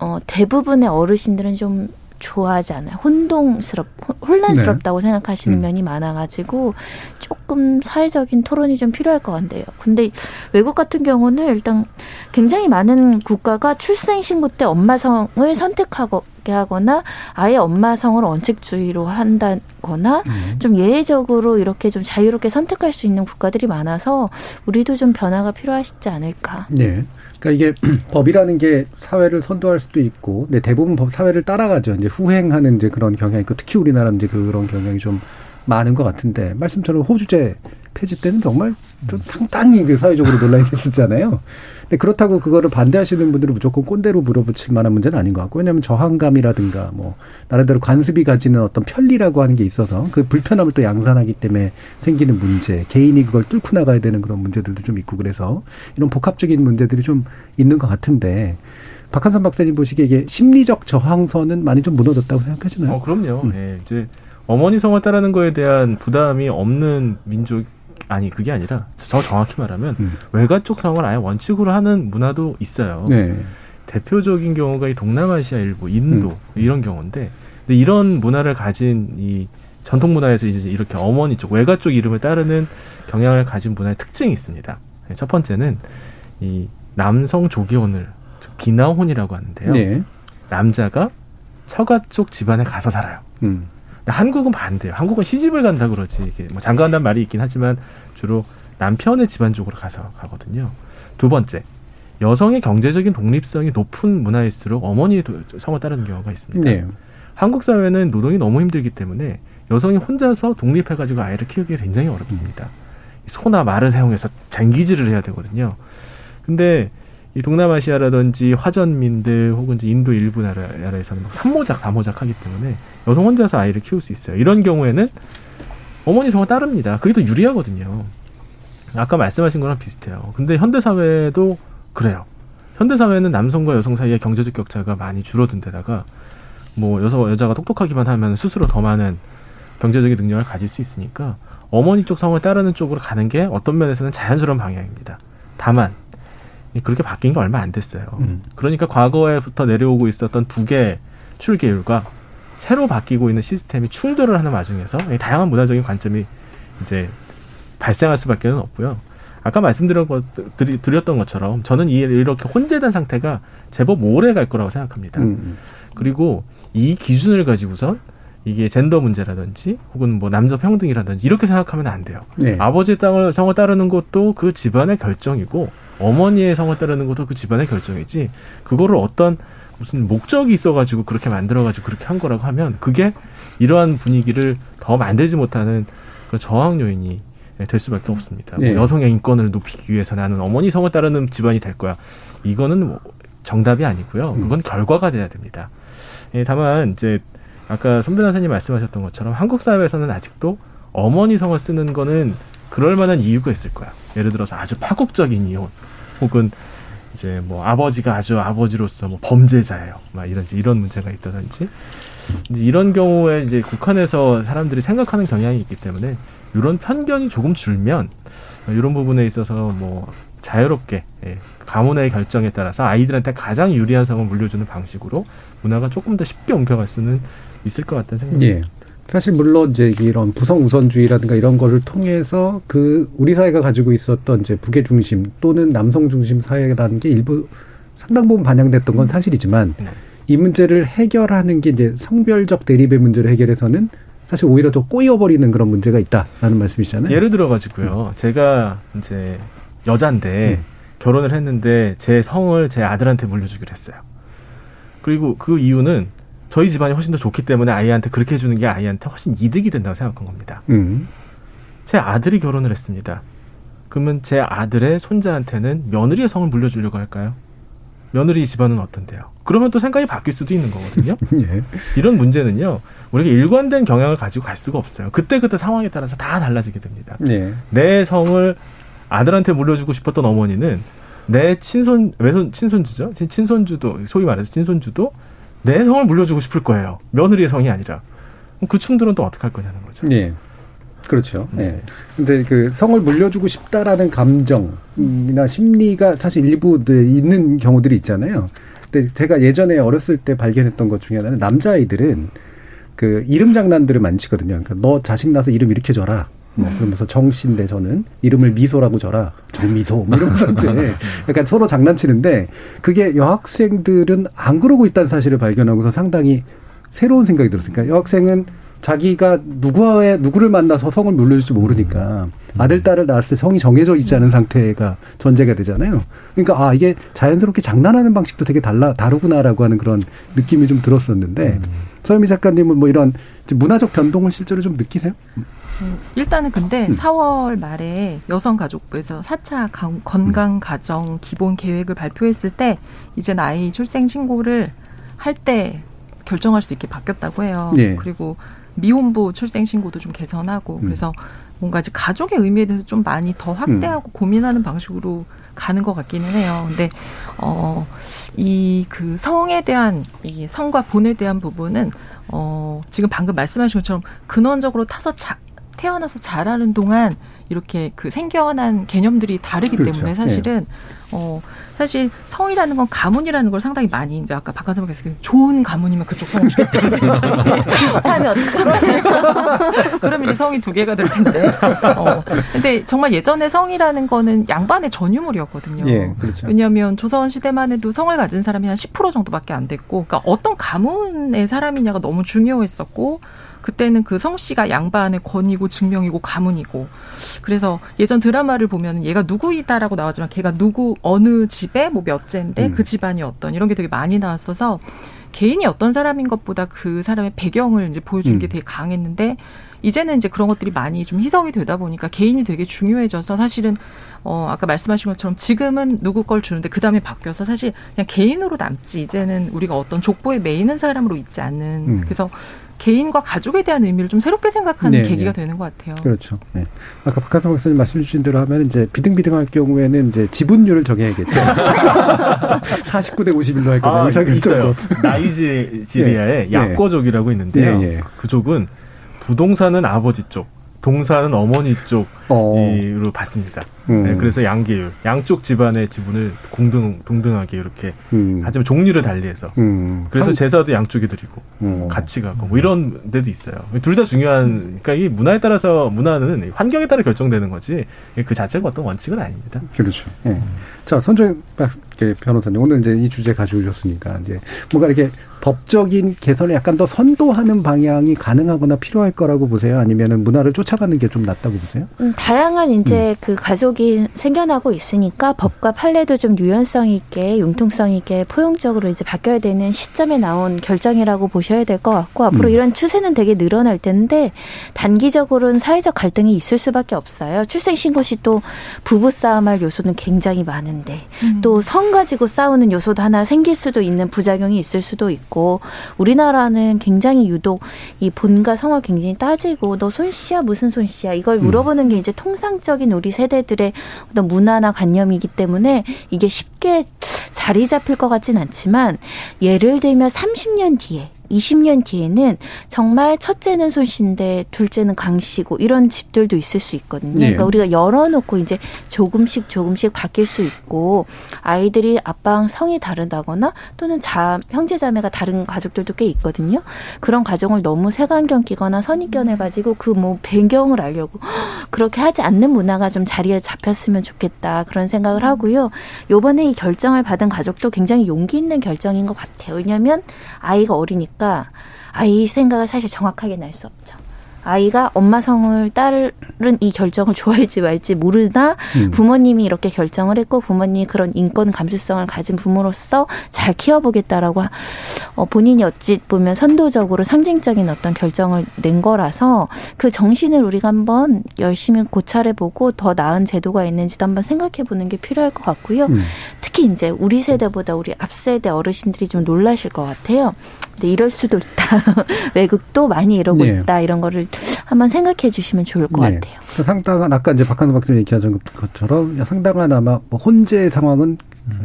어, 대부분의 어르신들은 좀 좋아하지 않아요. 혼동스럽, 혼란스럽다고 네. 생각하시는 음. 면이 많아가지고 조금 사회적인 토론이 좀 필요할 것 같네요. 근데 외국 같은 경우는 일단 굉장히 많은 국가가 출생 신고 때 엄마 성을 선택하게 하거나 아예 엄마 성을 원칙주의로 한다거나 음. 좀 예외적으로 이렇게 좀 자유롭게 선택할 수 있는 국가들이 많아서 우리도 좀 변화가 필요하시지 않을까. 네. 그러니까 이게 법이라는 게 사회를 선도할 수도 있고, 근데 대부분 법 사회를 따라가죠. 이제 후행하는 이제 그런 경향이 있고, 특히 우리나라는 이제 그런 경향이 좀 많은 것 같은데 말씀처럼 호주제 폐지 때는 정말 좀 상당히 그 사회적으로 논란이 됐었잖아요. 근데 그렇다고 그거를 반대하시는 분들은 무조건 꼰대로 물어붙일 만한 문제는 아닌 것 같고 왜냐하면 저항감이라든가 뭐 나름대로 관습이 가지는 어떤 편리라고 하는 게 있어서 그 불편함을 또 양산하기 때문에 생기는 문제 개인이 그걸 뚫고 나가야 되는 그런 문제들도 좀 있고 그래서 이런 복합적인 문제들이 좀 있는 것 같은데 박한선 박사님 보시기에 이게 심리적 저항선은 많이 좀 무너졌다고 생각하시나요? 어, 그럼요. 음. 예, 이제 어머니 성을 따르는 거에 대한 부담이 없는 민족 아니 그게 아니라 저 정확히 말하면 음. 외가 쪽 성을 아예 원칙으로 하는 문화도 있어요. 네. 대표적인 경우가 이 동남아시아 일부, 인도 음. 이런 경우인데 근데 이런 문화를 가진 이 전통 문화에서 이제 이렇게 어머니 쪽 외가 쪽 이름을 따르는 경향을 가진 문화의 특징이 있습니다. 첫 번째는 이 남성 조기혼을 비나혼이라고 하는데요. 네. 남자가 처가 쪽 집안에 가서 살아요. 음. 한국은 반대예요. 한국은 시집을 간다 그러지. 이게 뭐 장가 간다는 말이 있긴 하지만 주로 남편의 집안 쪽으로 가서 가거든요. 두 번째, 여성의 경제적인 독립성이 높은 문화일수록 어머니의 성을 따르는 경우가 있습니다. 네. 한국 사회는 노동이 너무 힘들기 때문에 여성이 혼자서 독립해가지고 아이를 키우기 굉장히 어렵습니다. 음. 소나 말을 사용해서 장기질을 해야 되거든요. 근데 이 동남아시아라든지 화전민들 혹은 이제 인도 일부 나라, 나라에서는 막 삼모작, 사모작 하기 때문에 여성 혼자서 아이를 키울 수 있어요. 이런 경우에는 어머니 성을 따릅니다. 그게 더 유리하거든요. 아까 말씀하신 거랑 비슷해요. 근데 현대 사회도 그래요. 현대 사회는 남성과 여성 사이의 경제적 격차가 많이 줄어든 데다가 뭐 여성 여자가 똑똑하기만 하면 스스로 더 많은 경제적인 능력을 가질 수 있으니까 어머니 쪽 성을 따르는 쪽으로 가는 게 어떤 면에서는 자연스러운 방향입니다. 다만 그렇게 바뀐 게 얼마 안 됐어요. 음. 그러니까 과거에부터 내려오고 있었던 북의 출계율과 새로 바뀌고 있는 시스템이 충돌을 하는 와중에서 다양한 문화적인 관점이 이제 발생할 수밖에 는 없고요. 아까 말씀드렸던 것처럼 저는 이렇게 혼재된 상태가 제법 오래 갈 거라고 생각합니다. 음. 그리고 이 기준을 가지고선 이게 젠더 문제라든지 혹은 뭐 남녀 평등이라든지 이렇게 생각하면 안 돼요. 네. 아버지의 땅을 성을 따르는 것도 그 집안의 결정이고 어머니의 성을 따르는 것도 그 집안의 결정이지 그거를 어떤 무슨 목적이 있어가지고 그렇게 만들어가지고 그렇게 한 거라고 하면 그게 이러한 분위기를 더 만들지 못하는 그런 저항 요인이 될 수밖에 없습니다. 네. 뭐 여성의 인권을 높이기 위해서 나는 어머니 성을 따르는 집안이 될 거야. 이거는 뭐 정답이 아니고요. 음. 그건 결과가 돼야 됩니다. 예, 다만 이제 아까 선배 나사님 말씀하셨던 것처럼 한국 사회에서는 아직도 어머니 성을 쓰는 거는 그럴 만한 이유가 있을 거야. 예를 들어서 아주 파국적인 이혼 혹은 이제 뭐 아버지가 아주 아버지로서 뭐 범죄자예요. 막 이런 이런 문제가 있다든지 이제 이런 경우에 이제 국한에서 사람들이 생각하는 경향이 있기 때문에 이런 편견이 조금 줄면 이런 부분에 있어서 뭐 자유롭게 예, 가문의 결정에 따라서 아이들한테 가장 유리한 성을 물려주는 방식으로 문화가 조금 더 쉽게 옮겨갈 수는 있을 것 같다는 생각이 예. 듭니다. 사실 물론 이제 이런 부성 우선주의라든가 이런 거를 통해서 그 우리 사회가 가지고 있었던 이제 북의 중심 또는 남성 중심 사회라는 게 일부 상당 부분 반영됐던 건 사실이지만 네. 이 문제를 해결하는 게 이제 성별적 대립의 문제를 해결해서는 사실 오히려 더 꼬여버리는 그런 문제가 있다라는 말씀이시잖아요. 예를 들어 가지고요. 음. 제가 이제 여잔데 음. 결혼을 했는데 제 성을 제 아들한테 물려주기로 했어요. 그리고 그 이유는 저희 집안이 훨씬 더 좋기 때문에 아이한테 그렇게 해주는 게 아이한테 훨씬 이득이 된다고 생각한 겁니다. 음. 제 아들이 결혼을 했습니다. 그러면 제 아들의 손자한테는 며느리의 성을 물려주려고 할까요? 며느리 집안은 어떤데요? 그러면 또 생각이 바뀔 수도 있는 거거든요. 예. 이런 문제는요, 우리가 일관된 경향을 가지고 갈 수가 없어요. 그때그때 상황에 따라서 다 달라지게 됩니다. 예. 내 성을 아들한테 물려주고 싶었던 어머니는 내 친손, 외손, 친손주죠? 친손주도, 소위 말해서 친손주도 내 성을 물려주고 싶을 거예요. 며느리의 성이 아니라. 그 충돌은 또 어떻게 할 거냐는 거죠. 네. 그렇죠. 네. 네. 근데 그 성을 물려주고 싶다라는 감정이나 심리가 사실 일부 있는 경우들이 있잖아요. 근데 제가 예전에 어렸을 때 발견했던 것 중에 하나는 남자아이들은 그 이름 장난들을 많이 치거든요. 그러니까 너 자식 나서 이름 이렇게 줘라. 뭐 그러면서 정씨인데 저는 이름을 미소라고 줘라 정미소 뭐 이러면서 이제 약간 서로 장난치는데 그게 여학생들은 안 그러고 있다는 사실을 발견하고서 상당히 새로운 생각이 들었어요. 그러니까 여학생은 자기가 누구와의 누구를 만나서 성을 물려줄지 모르니까 아들 딸을 낳았을 때 성이 정해져 있지 않은 상태가 전제가 되잖아요. 그러니까 아 이게 자연스럽게 장난하는 방식도 되게 달라 다르구나라고 하는 그런 느낌이 좀 들었었는데 음. 서유미 작가님은 뭐 이런 문화적 변동을 실제로 좀 느끼세요? 음, 일단은 근데 음. 4월 말에 여성가족부에서 4차 건강가정 기본 계획을 발표했을 때 이제 아이 출생 신고를 할 때 결정할 수 있게 바뀌었다고 해요. 예. 그리고 미혼부 출생 신고도 좀 개선하고 음. 그래서 뭔가 이제 가족의 의미에 대해서 좀 많이 더 확대하고 음. 고민하는 방식으로 가는 것 같기는 해요. 근데 어 이 그 성에 대한 이 성과 본에 대한 부분은 어 지금 방금 말씀하신 것처럼 근원적으로 타서 자, 태어나서 자라는 동안 이렇게 그 생겨난 개념들이 다르기 그렇죠. 때문에 사실은 네. 어 사실 성이라는 건 가문이라는 걸 상당히 많이 이제 아까 박한 선생님께서 좋은 가문이면 그쪽 성을 주겠다. 비슷하면 그러면 이제 성이 두 개가 될 텐데. 어. 근데 정말 예전에 성이라는 거는 양반의 전유물이었거든요. 예, 그렇죠. 왜냐하면 조선 시대만 해도 성을 가진 사람이 한 10% 정도밖에 안 됐고, 그러니까 어떤 가문의 사람이냐가 너무 중요했었고. 그때는 그 성 씨가 양반의 권위고 증명이고 가문이고 그래서 예전 드라마를 보면 얘가 누구이다라고 나왔지만 걔가 누구 어느 집에 뭐 몇째인데 음. 그 집안이 어떤 이런 게 되게 많이 나왔어서 개인이 어떤 사람인 것보다 그 사람의 배경을 이제 보여주는 게 음. 되게 강했는데 이제는 이제 그런 것들이 많이 좀 희석이 되다 보니까 개인이 되게 중요해져서 사실은 어 아까 말씀하신 것처럼 지금은 누구 걸 주는데 그 다음에 바뀌어서 사실 그냥 개인으로 남지 이제는 우리가 어떤 족보에 매이는 사람으로 있지 않는 음. 그래서 개인과 가족에 대한 의미를 좀 새롭게 생각하는 네, 계기가 네. 되는 것 같아요. 그렇죠. 네. 아까 박한성 박사님 말씀 주신 대로 하면 이제 비등비등할 경우에는 이제 지분율을 정해야겠죠. 49대 51로 할 거냐 아, 있어요. 나이지리아에 예. 야꼬족이라고 있는데요. 예, 예. 그 족은 부동산은 아버지 쪽, 동사는 어머니 쪽 으로 어. 받습니다. 음. 네, 그래서 양계율, 양쪽 집안의 지분을 공등 동등하게 이렇게 음. 하지만 종류를 달리해서 음. 그래서 상... 제사도 양쪽이 드리고 음. 같이 가고 뭐 이런 데도 있어요. 둘 다 중요한 그러니까 이 문화에 따라서 문화는 환경에 따라 결정되는 거지 그 자체가 어떤 원칙은 아닙니다. 그렇죠. 네. 자 선정 변호사님 오늘 이제 이 주제 가지고 오셨으니까 이제 뭔가 이렇게 법적인 개선을 약간 더 선도하는 방향이 가능하거나 필요할 거라고 보세요? 아니면은 문화를 쫓아가는 게 좀 낫다고 보세요? 음, 다양한 이제 음. 그 가족이 생겨나고 있으니까 법과 판례도 좀 유연성 있게 융통성 있게 포용적으로 이제 바뀌어야 되는 시점에 나온 결정이라고 보셔야 될 것 같고 앞으로 음. 이런 추세는 되게 늘어날 텐데 단기적으로는 사회적 갈등이 있을 수밖에 없어요. 출생 신고 시 또 부부 싸움할 요소는 굉장히 많은데 음. 또성 가지고 싸우는 요소도 하나 생길 수도 있는 부작용이 있을 수도 있고 있고 우리나라는 굉장히 유독 이 본과 성을 굉장히 따지고 너 손씨야 무슨 손씨야 이걸 음. 물어보는 게 이제 통상적인 우리 세대들의 어떤 문화나 관념이기 때문에 이게 쉽게 자리 잡힐 것 같진 않지만 예를 들면 30년 뒤에 20년 뒤에는 정말 첫째는 손씨인데 둘째는 강씨고 이런 집들도 있을 수 있거든요. 네. 그러니까 우리가 열어놓고 이제 조금씩 조금씩 바뀔 수 있고 아이들이 아빠랑 성이 다르다거나 또는 자 형제 자매가 다른 가족들도 꽤 있거든요. 그런 가정을 너무 색안경 끼거나 선입견을 가지고 그 뭐 배경을 알려고 그렇게 하지 않는 문화가 좀 자리에 잡혔으면 좋겠다 그런 생각을 하고요. 요번에 이 결정을 받은 가족도 굉장히 용기 있는 결정인 것 같아요. 왜냐하면 아이가 어리니까 아 이 생각을 사실 정확하게 낼 수 없죠. 아이가 엄마 성을 따른 이 결정을 좋아할지 말지 모르나 음. 부모님이 이렇게 결정을 했고 부모님이 그런 인권 감수성을 가진 부모로서 잘 키워보겠다라고 어, 본인이 어찌 보면 선도적으로 상징적인 어떤 결정을 낸 거라서 그 정신을 우리가 한번 열심히 고찰해보고 더 나은 제도가 있는지도 한번 생각해보는 게 필요할 것 같고요. 음. 특히 이제 우리 세대보다 우리 앞 세대 어르신들이 좀 놀라실 것 같아요. 근데 이럴 수도 있다. 외국도 많이 이러고 네. 있다. 이런 거를 한번 생각해 주시면 좋을 것 네. 같아요. 그 상당한 아까 이제 박한우 박사님 얘기하신 것처럼 상당한 아마 뭐 혼재 상황은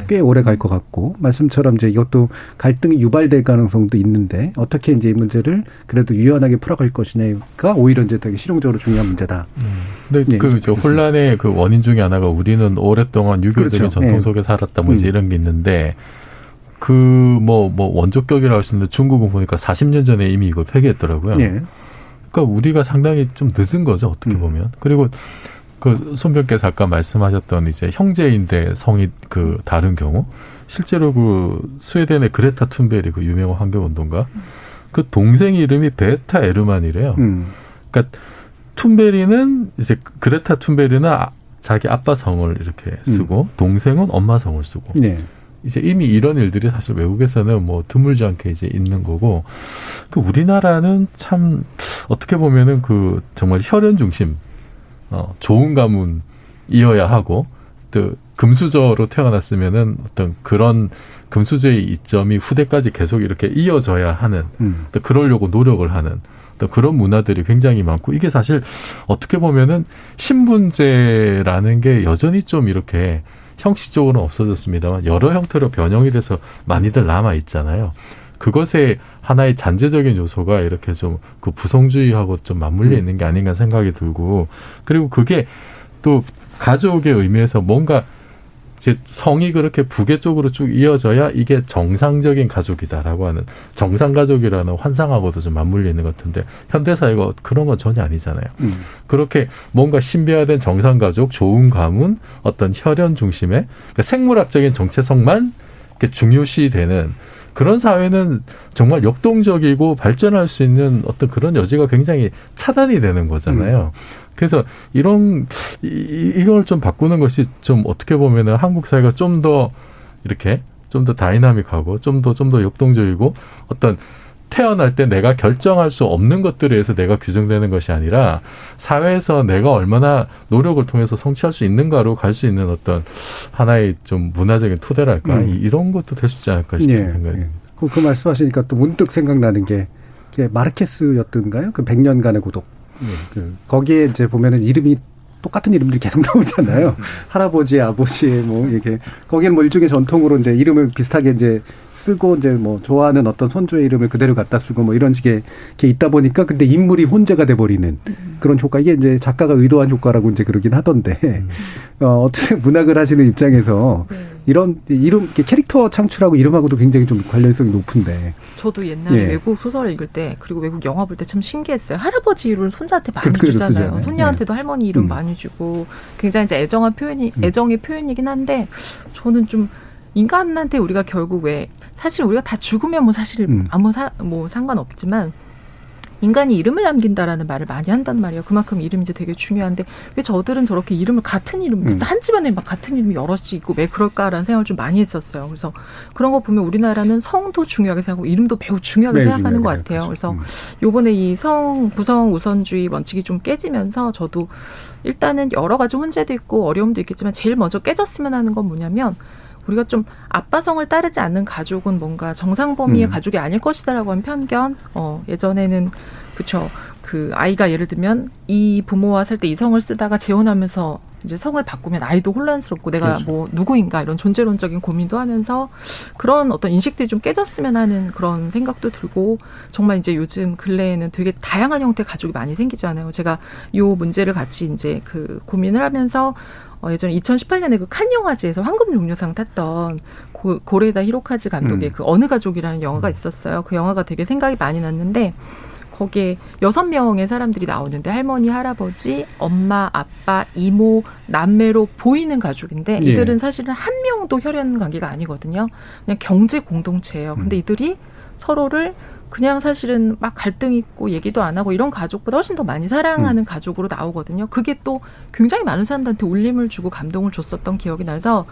꽤 오래 갈 것 같고 말씀처럼 이제 이것도 갈등이 유발될 가능성도 있는데 어떻게 이제 이 문제를 그래도 유연하게 풀어갈 것이냐가 오히려 이제 되게 실용적으로 중요한 문제다. 음. 근데 네, 그 혼란의 그 원인 중에 하나가 우리는 오랫동안 유교적인 그렇죠. 전통 네. 속에 살았다 뭐 이제 음. 이런 게 있는데 그뭐뭐 원조격이라고 하시는데 중국은 보니까 40년 전에 이미 이걸 폐기했더라고요. 네. 그러니까 우리가 상당히 좀 늦은 거죠 어떻게 음. 보면. 그리고 그 손병께서 아까 말씀하셨던 이제 형제인데 성이 그 다른 경우 실제로 그 스웨덴의 그레타 툰베리 그 유명한 환경 운동가 그 동생 이름이 베타 에르만이래요. 음. 그러니까 툰베리는 이제 그레타 툰베리는 아, 자기 아빠 성을 이렇게 쓰고 음. 동생은 엄마 성을 쓰고 네. 이제 이미 이런 일들이 사실 외국에서는 뭐 드물지 않게 이제 있는 거고 그 우리나라는 참 어떻게 보면은 그 정말 혈연 중심 어 좋은 가문이어야 하고 또 금수저로 태어났으면은 어떤 그런 금수저의 이점이 후대까지 계속 이렇게 이어져야 하는 음. 또 그러려고 노력을 하는 또 그런 문화들이 굉장히 많고 이게 사실 어떻게 보면은 신분제라는 게 여전히 좀 이렇게 형식적으로는 없어졌습니다만 여러 형태로 변형이 돼서 많이들 남아 있잖아요. 그것에 하나의 잔재적인 요소가 이렇게 좀 그 부성주의하고 좀 맞물려 음. 있는 게 아닌가 생각이 들고 그리고 그게 또 가족의 의미에서 뭔가 제 성이 그렇게 부계 쪽으로 쭉 이어져야 이게 정상적인 가족이다라고 하는 정상 가족이라는 환상하고도 좀 맞물려 있는 것 같은데 현대 사회가 그런 건 전혀 아니잖아요. 음. 그렇게 뭔가 신비화된 정상 가족, 좋은 가문, 어떤 혈연 중심의 그러니까 생물학적인 정체성만 중요시되는 그런 사회는 정말 역동적이고 발전할 수 있는 어떤 그런 여지가 굉장히 차단이 되는 거잖아요. 음. 그래서 이런 이, 이걸 좀 바꾸는 것이 좀 어떻게 보면은 한국 사회가 좀 더 이렇게 좀 더 다이나믹하고 좀 더 좀 더 역동적이고 어떤 태어날 때 내가 결정할 수 없는 것들에 의해서 내가 규정되는 것이 아니라 사회에서 내가 얼마나 노력을 통해서 성취할 수 있는가로 갈 수 있는 어떤 하나의 좀 문화적인 토대랄까 음. 이런 것도 될 수 있지 않을까 싶은 예, 생각입니다. 예. 그, 그 말씀하시니까 또 문득 생각나는 게 마르케스였던가요? 그 100년간의 고독. 예. 그 거기에 이제 보면은 이름이 똑같은 이름들이 계속 나오잖아요. 음. 할아버지, 아버지, 뭐, 이렇게. 거기는 뭐 일종의 전통으로 이제 이름을 비슷하게 이제 쓰고 이제 뭐 좋아하는 어떤 손주의 이름을 그대로 갖다 쓰고 뭐 이런 식의 게 있다 보니까 근데 인물이 혼재가 돼 버리는 그런 효과 이게 이제 작가가 의도한 효과라고 이제 그러긴 하던데 음. 어, 어떻게 문학을 하시는 입장에서 네. 이런 이름 캐릭터 창출하고 이름하고도 굉장히 좀 관련성이 높은데. 저도 옛날에 예. 외국 소설을 읽을 때 그리고 외국 영화 볼 때 참 신기했어요. 할아버지 이름을 손자한테 많이 주잖아요. 손녀한테도 예. 할머니 이름 음. 많이 주고 굉장히 이제 애정한 표현이 음. 애정의 표현이긴 한데 저는 좀 인간한테 우리가 결국 왜 사실 우리가 다 죽으면 뭐 사실 음. 아무 사, 뭐 상관없지만 인간이 이름을 남긴다라는 말을 많이 한단 말이에요. 그만큼 이름이 이제 되게 중요한데 왜 저들은 저렇게 이름을 같은 이름, 음. 한 집안에 막 같은 이름이 여럿이 있고 왜 그럴까라는 생각을 좀 많이 했었어요. 그래서 그런 거 보면 우리나라는 성도 중요하게 생각하고 이름도 매우 중요하게 네, 생각하는 것 같아요. 그래서 음. 요번에 이 성 구성 우선주의 원칙이 좀 깨지면서 저도 일단은 여러 가지 혼재도 있고 어려움도 있겠지만 제일 먼저 깨졌으면 하는 건 뭐냐면 우리가 좀 아빠성을 따르지 않는 가족은 뭔가 정상 범위의 음. 가족이 아닐 것이다라고 하는 편견. 어, 예전에는 그쵸. 그 아이가 예를 들면 이 부모와 살 때 이성을 쓰다가 재혼하면서 이제 성을 바꾸면 아이도 혼란스럽고 내가 그렇죠. 뭐 누구인가 이런 존재론적인 고민도 하면서 그런 어떤 인식들이 좀 깨졌으면 하는 그런 생각도 들고 정말 이제 요즘 근래에는 되게 다양한 형태의 가족이 많이 생기잖아요. 제가 요 문제를 같이 이제 그 고민을 하면서 어, 예전에 2018년에 그 칸 영화제에서 황금 종려상 탔던 고, 고레다 히로카즈 감독의 음. 그 어느 가족이라는 영화가 있었어요. 그 영화가 되게 생각이 많이 났는데 거기에 여섯 명의 사람들이 나오는데 할머니, 할아버지, 엄마, 아빠, 이모, 남매로 보이는 가족인데 예. 이들은 사실은 한 명도 혈연 관계가 아니거든요. 그냥 경제 공동체예요. 근데 음. 이들이 서로를 그냥 사실은 막 갈등 있고 얘기도 안 하고 이런 가족보다 훨씬 더 많이 사랑하는 음. 가족으로 나오거든요. 그게 또 굉장히 많은 사람들한테 울림을 주고 감동을 줬었던 기억이 나서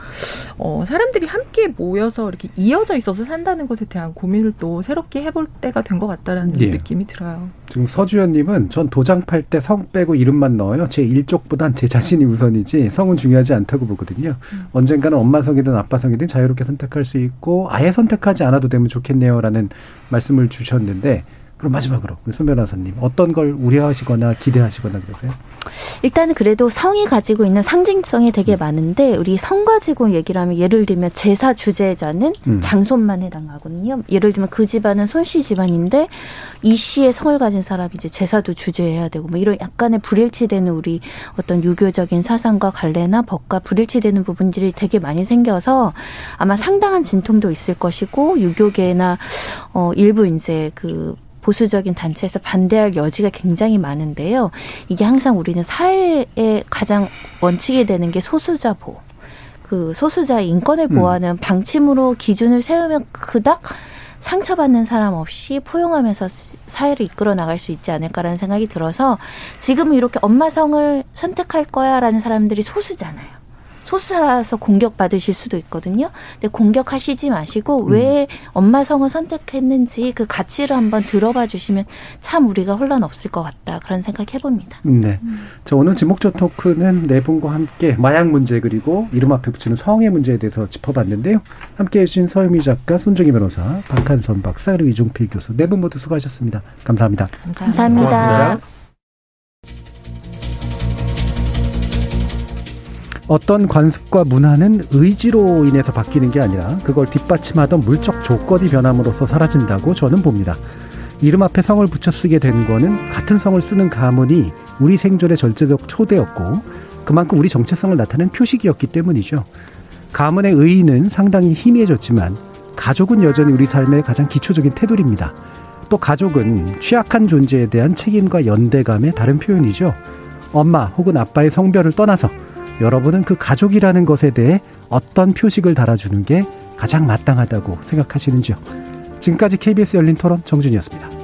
어, 사람들이 함께 모여서 이렇게 이어져 있어서 산다는 것에 대한 고민을 또 새롭게 해볼 때가 된 것 같다라는 예. 느낌이 들어요. 지금 서주현님은 전 도장 팔 때 성 빼고 이름만 넣어요. 제 일족보단 제 자신이 우선이지 성은 중요하지 않다고 보거든요. 음. 언젠가는 엄마 성이든 아빠 성이든 자유롭게 선택할 수 있고 아예 선택하지 않아도 되면 좋겠네요라는 말씀을 주셨 는데 그럼 마지막으로 우리 손 변호사님 어떤 걸 우려하시거나 기대하시거나 그러세요? 일단은 그래도 성이 가지고 있는 상징성이 되게 많은데 우리 성 가지고 얘기를 하면 예를 들면 제사 주제자는 음. 장손만 해당하거든요. 예를 들면 그 집안은 손씨 집안인데 이 씨의 성을 가진 사람이 이제 제사도 주재해야 되고 뭐 이런 약간의 불일치되는 우리 어떤 유교적인 사상과 관례나 법과 불일치되는 부분들이 되게 많이 생겨서 아마 상당한 진통도 있을 것이고 유교계나 어 일부 이제 그 보수적인 단체에서 반대할 여지가 굉장히 많은데요. 이게 항상 우리는 사회의 가장 원칙이 되는 게 소수자 보호. 그 소수자 인권을 음. 보호하는 음. 방침으로 기준을 세우면 그닥 상처받는 사람 없이 포용하면서 사회를 이끌어 나갈 수 있지 않을까라는 생각이 들어서 지금 이렇게 엄마 성을 선택할 거야라는 사람들이 소수잖아요. 소수라서 공격받으실 수도 있거든요. 근데 공격하시지 마시고 음. 왜 엄마 성을 선택했는지 그 가치를 한번 들어봐 주시면 참 우리가 혼란 없을 것 같다. 그런 생각 해봅니다. 네. 음. 저 오늘 지목조 토크는 네 분과 함께 마약 문제 그리고 이름 앞에 붙이는 성의 문제에 대해서 짚어봤는데요. 함께 해주신 서유미 작가, 손정희 변호사, 박한선 박사, 그리고 이종필 교수 네 분 모두 수고하셨습니다. 감사합니다. 감사합니다. 감사합니다. 어떤 관습과 문화는 의지로 인해서 바뀌는 게 아니라 그걸 뒷받침하던 물적 조건이 변함으로써 사라진다고 저는 봅니다. 이름 앞에 성을 붙여 쓰게 된 거는 같은 성을 쓰는 가문이 우리 생존의 절제적 초대였고 그만큼 우리 정체성을 나타낸 표식이었기 때문이죠. 가문의 의의는 상당히 희미해졌지만 가족은 여전히 우리 삶의 가장 기초적인 테두리입니다. 또 가족은 취약한 존재에 대한 책임과 연대감의 다른 표현이죠. 엄마 혹은 아빠의 성별을 떠나서 여러분은 그 가족이라는 것에 대해 어떤 표식을 달아주는 게 가장 마땅하다고 생각하시는지요? 지금까지 KBS 열린 토론 정준이었습니다.